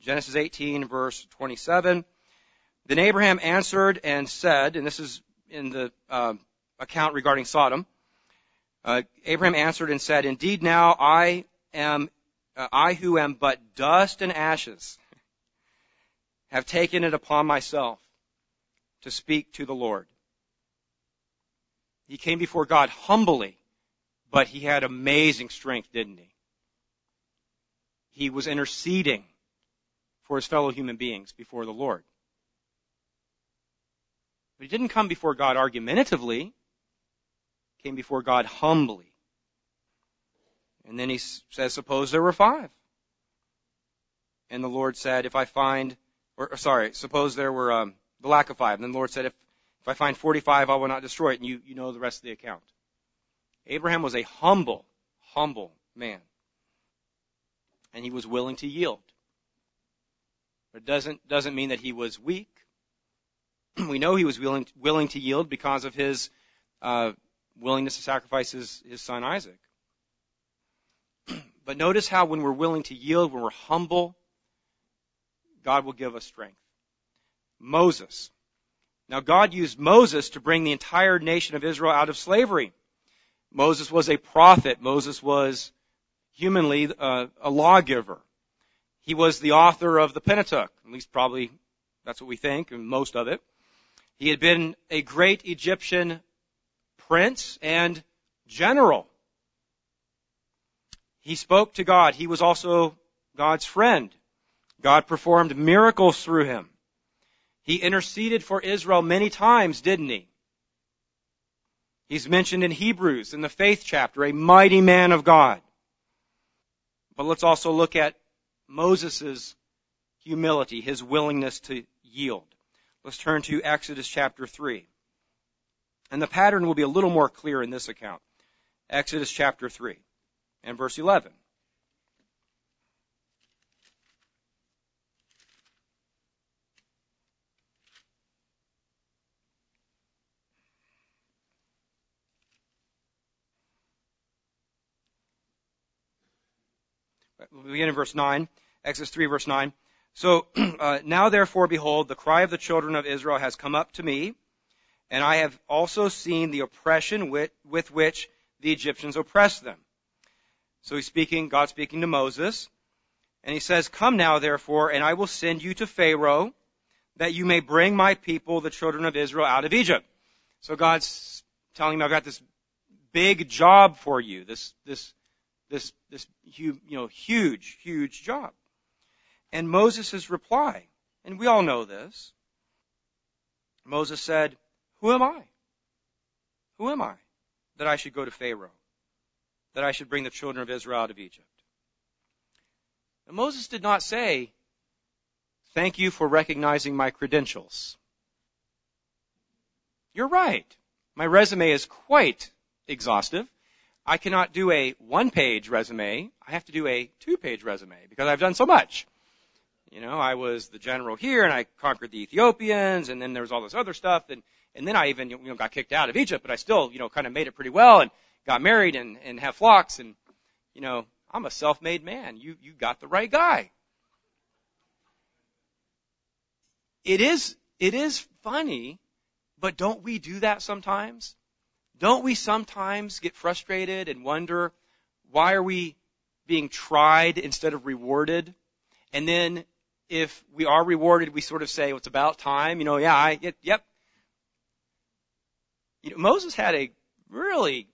Genesis 18 verse 27. Then Abraham answered and said, and this is in the uh, account regarding Sodom. Uh, Abraham answered and said, Indeed, now I am, uh, I who am but dust and ashes, have taken it upon myself to speak to the Lord. He came before God humbly, but he had amazing strength, didn't he? He was interceding for his fellow human beings before the Lord. But he didn't come before God argumentatively. Came before God humbly. And then he says, suppose there were five. And the Lord said, if I find, or, or sorry, suppose there were um, the lack of five. And then the Lord said, if, if I find 45, I will not destroy it. And you, you know the rest of the account. Abraham was a humble, humble man. And he was willing to yield. But it doesn't, doesn't mean that he was weak. we know he was willing, willing to yield because of his uh, willingness to sacrifice his, his son Isaac. but notice how when we're willing to yield, when we're humble, God will give us strength. Moses. Now God used Moses to bring the entire nation of Israel out of slavery. Moses was a prophet. Moses was humanly uh, a lawgiver. He was the author of the Pentateuch, at least probably that's what we think, and most of it. He had been a great Egyptian prince and general. He spoke to God. He was also God's friend. God performed miracles through him. He interceded for Israel many times, didn't he? He's mentioned in Hebrews in the faith chapter, a mighty man of God. But let's also look at Moses' humility, his willingness to yield. Let's turn to Exodus chapter 3. And the pattern will be a little more clear in this account. Exodus chapter 3 and verse 11. we begin in verse 9, Exodus 3, verse 9. So, uh, now therefore, behold, the cry of the children of Israel has come up to me, and I have also seen the oppression with, with which the Egyptians oppressed them. So he's speaking, God speaking to Moses, and he says, Come now therefore, and I will send you to Pharaoh, that you may bring my people, the children of Israel, out of Egypt. So God's telling him, I've got this big job for you, this, this, this, this, you know, huge, huge job. And Moses' reply, and we all know this, Moses said, Who am I? Who am I that I should go to Pharaoh? That I should bring the children of Israel out of Egypt? And Moses did not say, Thank you for recognizing my credentials. You're right. My resume is quite exhaustive. I cannot do a one page resume. I have to do a two page resume because I've done so much. You know, I was the general here and I conquered the Ethiopians and then there was all this other stuff and, and then I even, you know, got kicked out of Egypt, but I still, you know, kind of made it pretty well and got married and, and have flocks and, you know, I'm a self-made man. You, you got the right guy. It is, it is funny, but don't we do that sometimes? Don't we sometimes get frustrated and wonder why are we being tried instead of rewarded? And then if we are rewarded, we sort of say, well, it's about time. You know, yeah, I, yep. You know, Moses had a really,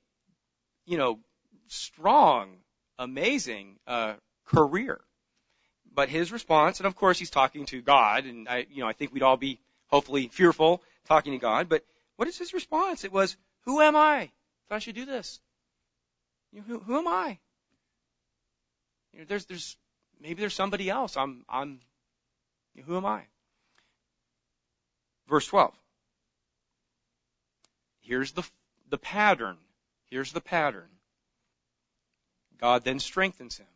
you know, strong, amazing, uh, career. But his response, and of course he's talking to God, and I, you know, I think we'd all be hopefully fearful talking to God, but what is his response? It was, who am I that I should do this? You know, who, who am I? You know, there's, there's, maybe there's somebody else. I'm, I'm who am I? Verse 12. Here's the, the pattern. Here's the pattern. God then strengthens him.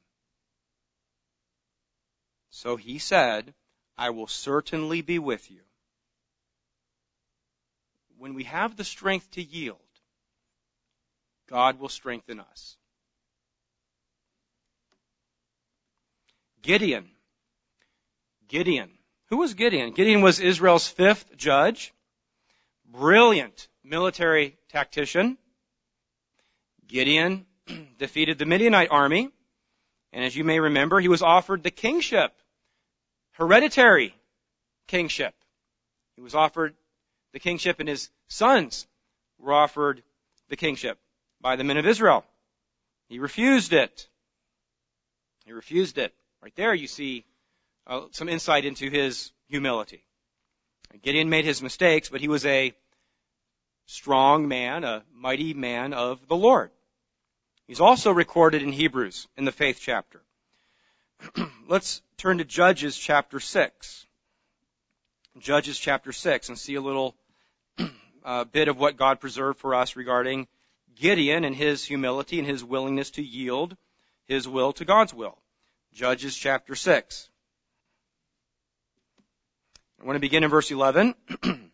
So he said, I will certainly be with you. When we have the strength to yield, God will strengthen us. Gideon Gideon. Who was Gideon? Gideon was Israel's fifth judge. Brilliant military tactician. Gideon defeated the Midianite army. And as you may remember, he was offered the kingship. Hereditary kingship. He was offered the kingship and his sons were offered the kingship by the men of Israel. He refused it. He refused it. Right there you see uh, some insight into his humility. Gideon made his mistakes, but he was a strong man, a mighty man of the Lord. He's also recorded in Hebrews in the faith chapter. Let's turn to Judges chapter 6. Judges chapter 6 and see a little uh, bit of what God preserved for us regarding Gideon and his humility and his willingness to yield his will to God's will. Judges chapter 6. I want to begin in verse 11.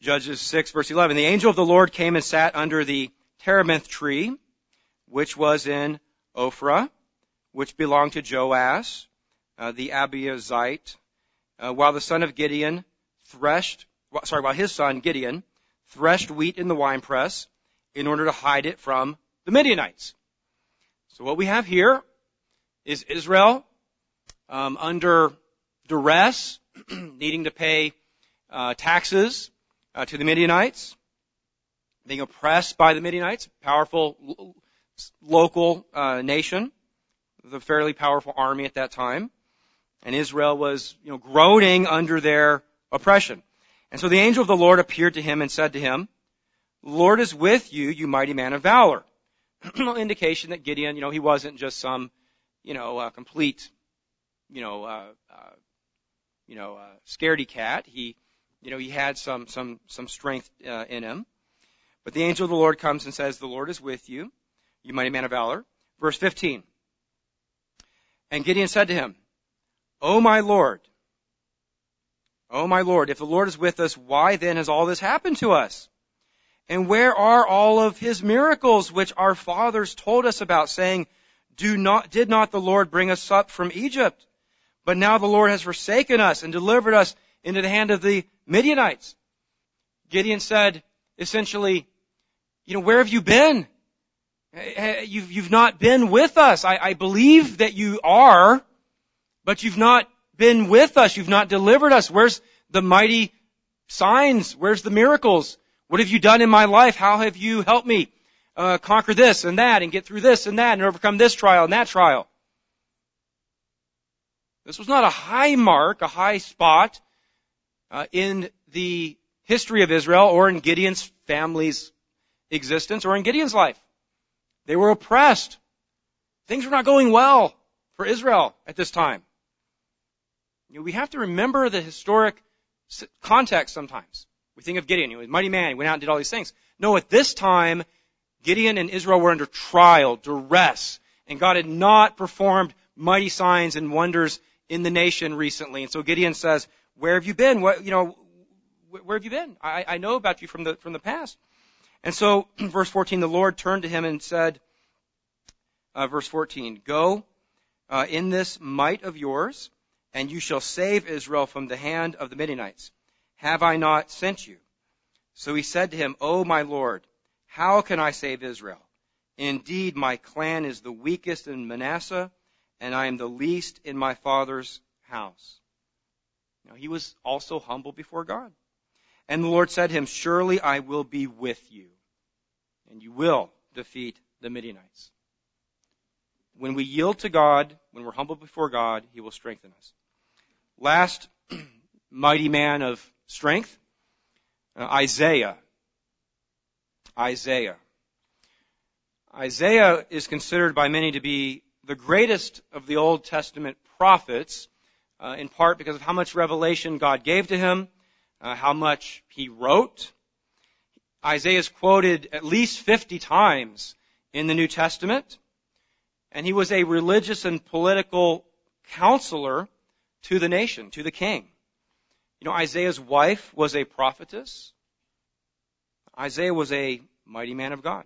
Judges 6 verse 11. The angel of the Lord came and sat under the terebinth tree, which was in Ophrah, which belonged to Joash, uh, the Abiezrite, uh, while the son of Gideon threshed, sorry, while his son Gideon threshed wheat in the winepress in order to hide it from the Midianites. So what we have here is Israel um, under duress, needing to pay uh, taxes uh, to the Midianites, being oppressed by the Midianites, powerful lo- local uh, nation, a fairly powerful army at that time, and Israel was, you know, groaning under their oppression. And so the angel of the Lord appeared to him and said to him, "The Lord is with you, you mighty man of valor." indication that Gideon, you know, he wasn't just some, you know, uh, complete you know, uh, uh, you know, uh, scaredy cat. He, you know, he had some some some strength uh, in him. But the angel of the Lord comes and says, "The Lord is with you, you mighty man of valor." Verse 15. And Gideon said to him, "O my Lord, O my Lord, if the Lord is with us, why then has all this happened to us?" And where are all of his miracles which our fathers told us about saying, do not, did not the Lord bring us up from Egypt? But now the Lord has forsaken us and delivered us into the hand of the Midianites. Gideon said, essentially, you know, where have you been? You've, you've not been with us. I, I believe that you are, but you've not been with us. You've not delivered us. Where's the mighty signs? Where's the miracles? What have you done in my life? How have you helped me uh, conquer this and that and get through this and that and overcome this trial and that trial? This was not a high mark, a high spot uh, in the history of Israel or in Gideon's family's existence or in Gideon's life. They were oppressed. Things were not going well for Israel at this time. You know, we have to remember the historic context sometimes. We think of Gideon, he was a mighty man, he went out and did all these things. No, at this time, Gideon and Israel were under trial, duress, and God had not performed mighty signs and wonders in the nation recently. And so Gideon says, where have you been? What, you know, where have you been? I, I know about you from the, from the past. And so, verse 14, the Lord turned to him and said, uh, verse 14, go uh, in this might of yours, and you shall save Israel from the hand of the Midianites. Have I not sent you? So he said to him, O my Lord, how can I save Israel? Indeed, my clan is the weakest in Manasseh, and I am the least in my father's house. He was also humble before God. And the Lord said to him, Surely I will be with you, and you will defeat the Midianites. When we yield to God, when we're humble before God, He will strengthen us. Last mighty man of strength, uh, Isaiah. Isaiah. Isaiah is considered by many to be the greatest of the Old Testament prophets, uh, in part because of how much revelation God gave to him, uh, how much he wrote. Isaiah is quoted at least 50 times in the New Testament, and he was a religious and political counselor to the nation, to the king. You know, Isaiah's wife was a prophetess. Isaiah was a mighty man of God.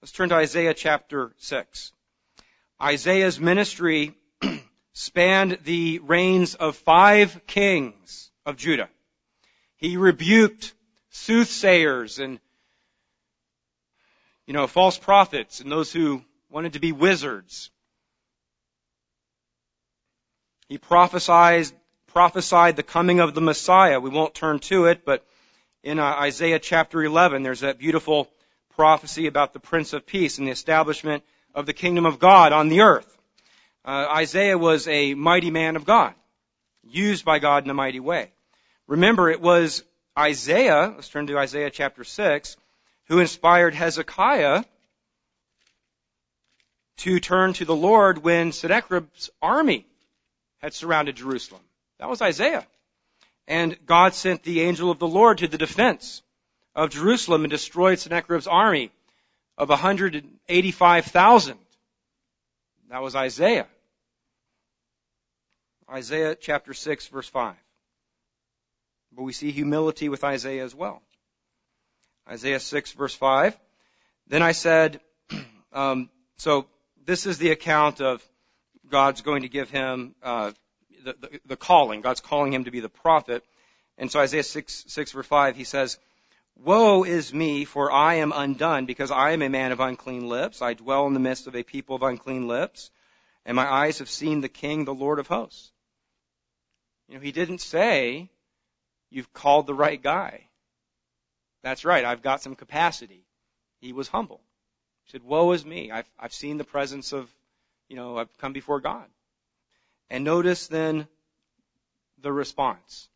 Let's turn to Isaiah chapter 6. Isaiah's ministry spanned the reigns of five kings of Judah. He rebuked soothsayers and, you know, false prophets and those who wanted to be wizards. He prophesied, prophesied the coming of the Messiah. We won't turn to it, but in uh, Isaiah chapter 11, there's that beautiful prophecy about the Prince of Peace and the establishment of the kingdom of God on the earth. Uh, Isaiah was a mighty man of God, used by God in a mighty way. Remember, it was Isaiah, let's turn to Isaiah chapter 6, who inspired Hezekiah to turn to the Lord when Sennacherib's army had surrounded Jerusalem. That was Isaiah. And God sent the angel of the Lord to the defense of Jerusalem and destroyed Sennacherib's army of 185,000. That was Isaiah. Isaiah chapter 6 verse 5. But we see humility with Isaiah as well. Isaiah 6 verse 5. Then I said, um, so this is the account of God's going to give him uh, the, the, the, calling. God's calling him to be the prophet. And so Isaiah 6, 6 verse 5, he says, Woe is me, for I am undone, because I am a man of unclean lips. I dwell in the midst of a people of unclean lips, and my eyes have seen the King, the Lord of hosts. You know, he didn't say, You've called the right guy. That's right, I've got some capacity. He was humble. He said, Woe is me. I've, I've seen the presence of, you know, I've come before God. And notice then the response.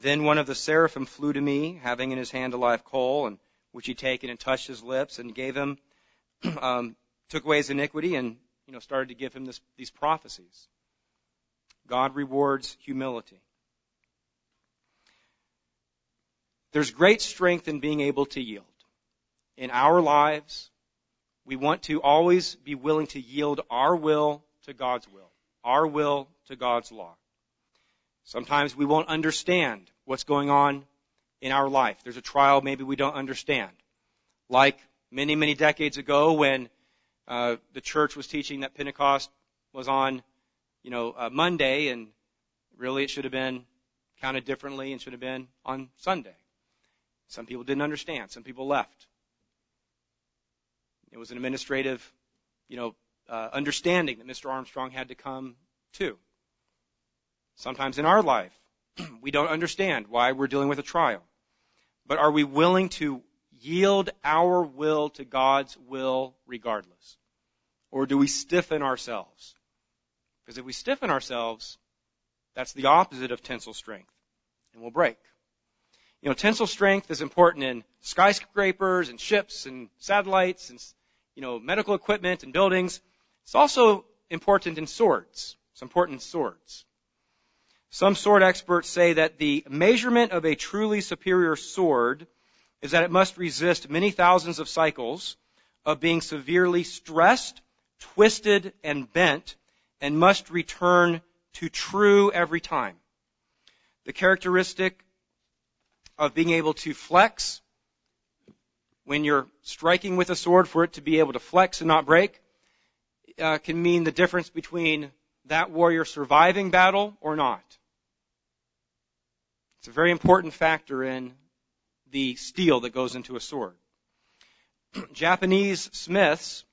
Then one of the seraphim flew to me, having in his hand a live coal, and which he taken and touched his lips and gave him, um, took away his iniquity and, you know, started to give him this, these prophecies. God rewards humility. There's great strength in being able to yield. In our lives, we want to always be willing to yield our will to God's will, our will to God's law. Sometimes we won't understand what's going on in our life. There's a trial maybe we don't understand. Like many, many decades ago when uh, the church was teaching that Pentecost was on, you know, uh, Monday and really it should have been counted differently and should have been on Sunday. Some people didn't understand. Some people left. It was an administrative, you know, uh, understanding that Mr. Armstrong had to come to. Sometimes in our life, we don't understand why we're dealing with a trial. But are we willing to yield our will to God's will regardless? Or do we stiffen ourselves? Because if we stiffen ourselves, that's the opposite of tensile strength, and we'll break. You know, tensile strength is important in skyscrapers and ships and satellites and, you know, medical equipment and buildings. It's also important in swords. It's important in swords. Some sword experts say that the measurement of a truly superior sword is that it must resist many thousands of cycles of being severely stressed, twisted, and bent, and must return to true every time. The characteristic of being able to flex when you're striking with a sword for it to be able to flex and not break uh, can mean the difference between that warrior surviving battle or not. It's a very important factor in the steel that goes into a sword. Japanese smiths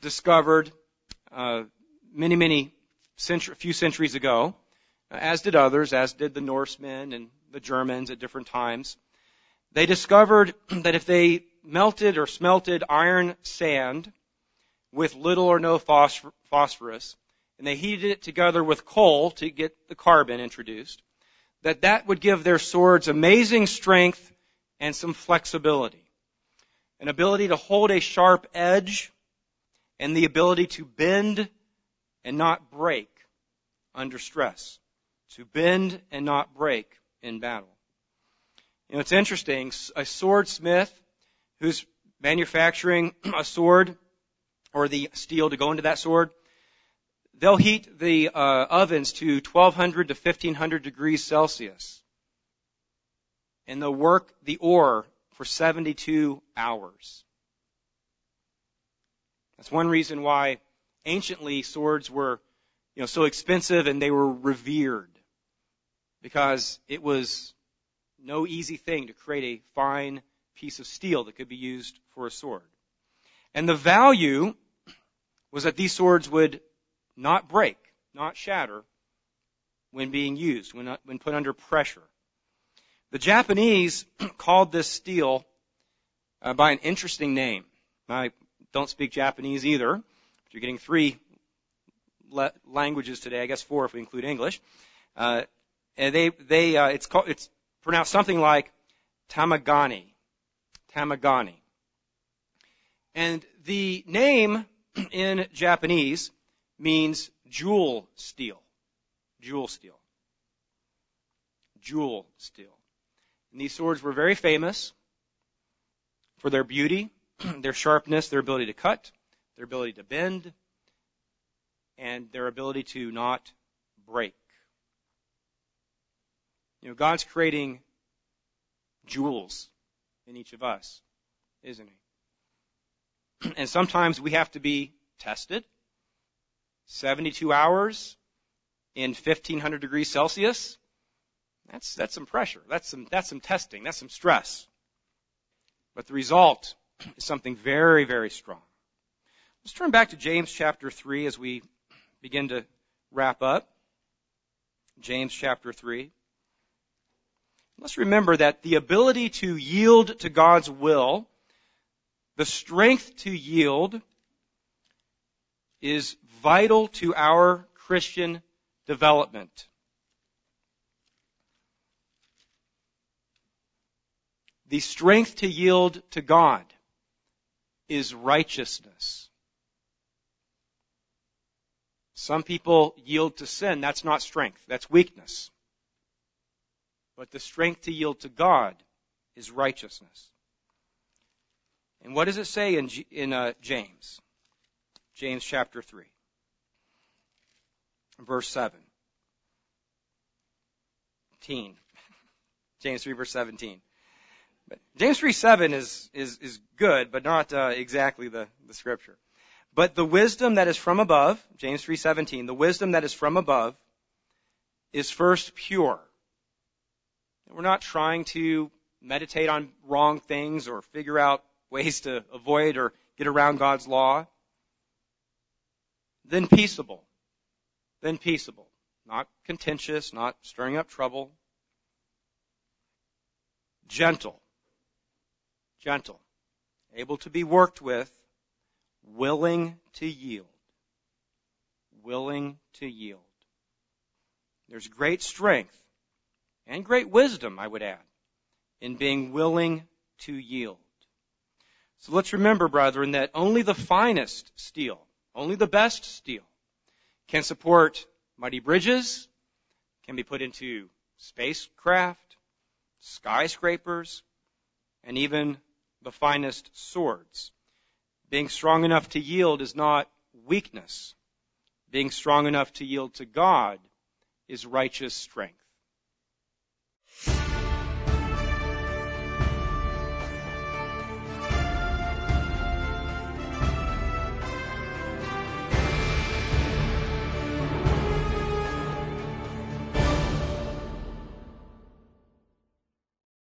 discovered uh, many, many few centuries ago, as did others, as did the Norsemen and the Germans at different times. They discovered that if they melted or smelted iron sand with little or no phosphorus, and they heated it together with coal to get the carbon introduced, that that would give their swords amazing strength and some flexibility. An ability to hold a sharp edge and the ability to bend and not break under stress. To bend and not break in battle. You know, it's interesting. A swordsmith who's manufacturing a sword or the steel to go into that sword, they'll heat the uh, ovens to 1200 to 1500 degrees Celsius. And they'll work the ore for 72 hours. That's one reason why anciently swords were, you know, so expensive and they were revered. Because it was no easy thing to create a fine piece of steel that could be used for a sword. And the value was that these swords would not break, not shatter when being used, when, when put under pressure. The Japanese called this steel uh, by an interesting name. I don't speak Japanese either, But you're getting three le- languages today. I guess four if we include English. Uh, and they they uh, it's called it's pronounced something like Tamagani, Tamagani. And the name in Japanese means jewel steel, jewel steel, jewel steel. And these swords were very famous for their beauty, their sharpness, their ability to cut, their ability to bend, and their ability to not break. You know, God's creating jewels in each of us, isn't He? And sometimes we have to be tested. 72 hours in 1500 degrees Celsius. That's, that's some pressure. That's some, that's some testing. That's some stress. But the result is something very, very strong. Let's turn back to James chapter 3 as we begin to wrap up. James chapter 3. Let's remember that the ability to yield to God's will, the strength to yield, is vital to our Christian development. The strength to yield to God is righteousness. Some people yield to sin. That's not strength. That's weakness. But the strength to yield to God is righteousness. And what does it say in, in uh, James? James chapter 3, verse 7. Teen. James 3 verse 17. But James 3 7 is, is, is good, but not uh, exactly the, the scripture. But the wisdom that is from above, James 3 17, the wisdom that is from above is first pure. We're not trying to meditate on wrong things or figure out ways to avoid or get around God's law. Then peaceable. Then peaceable. Not contentious, not stirring up trouble. Gentle. Gentle. Able to be worked with. Willing to yield. Willing to yield. There's great strength and great wisdom, I would add, in being willing to yield. So let's remember, brethren, that only the finest steel, only the best steel, can support mighty bridges, can be put into spacecraft, skyscrapers, and even the finest swords. Being strong enough to yield is not weakness. Being strong enough to yield to God is righteous strength.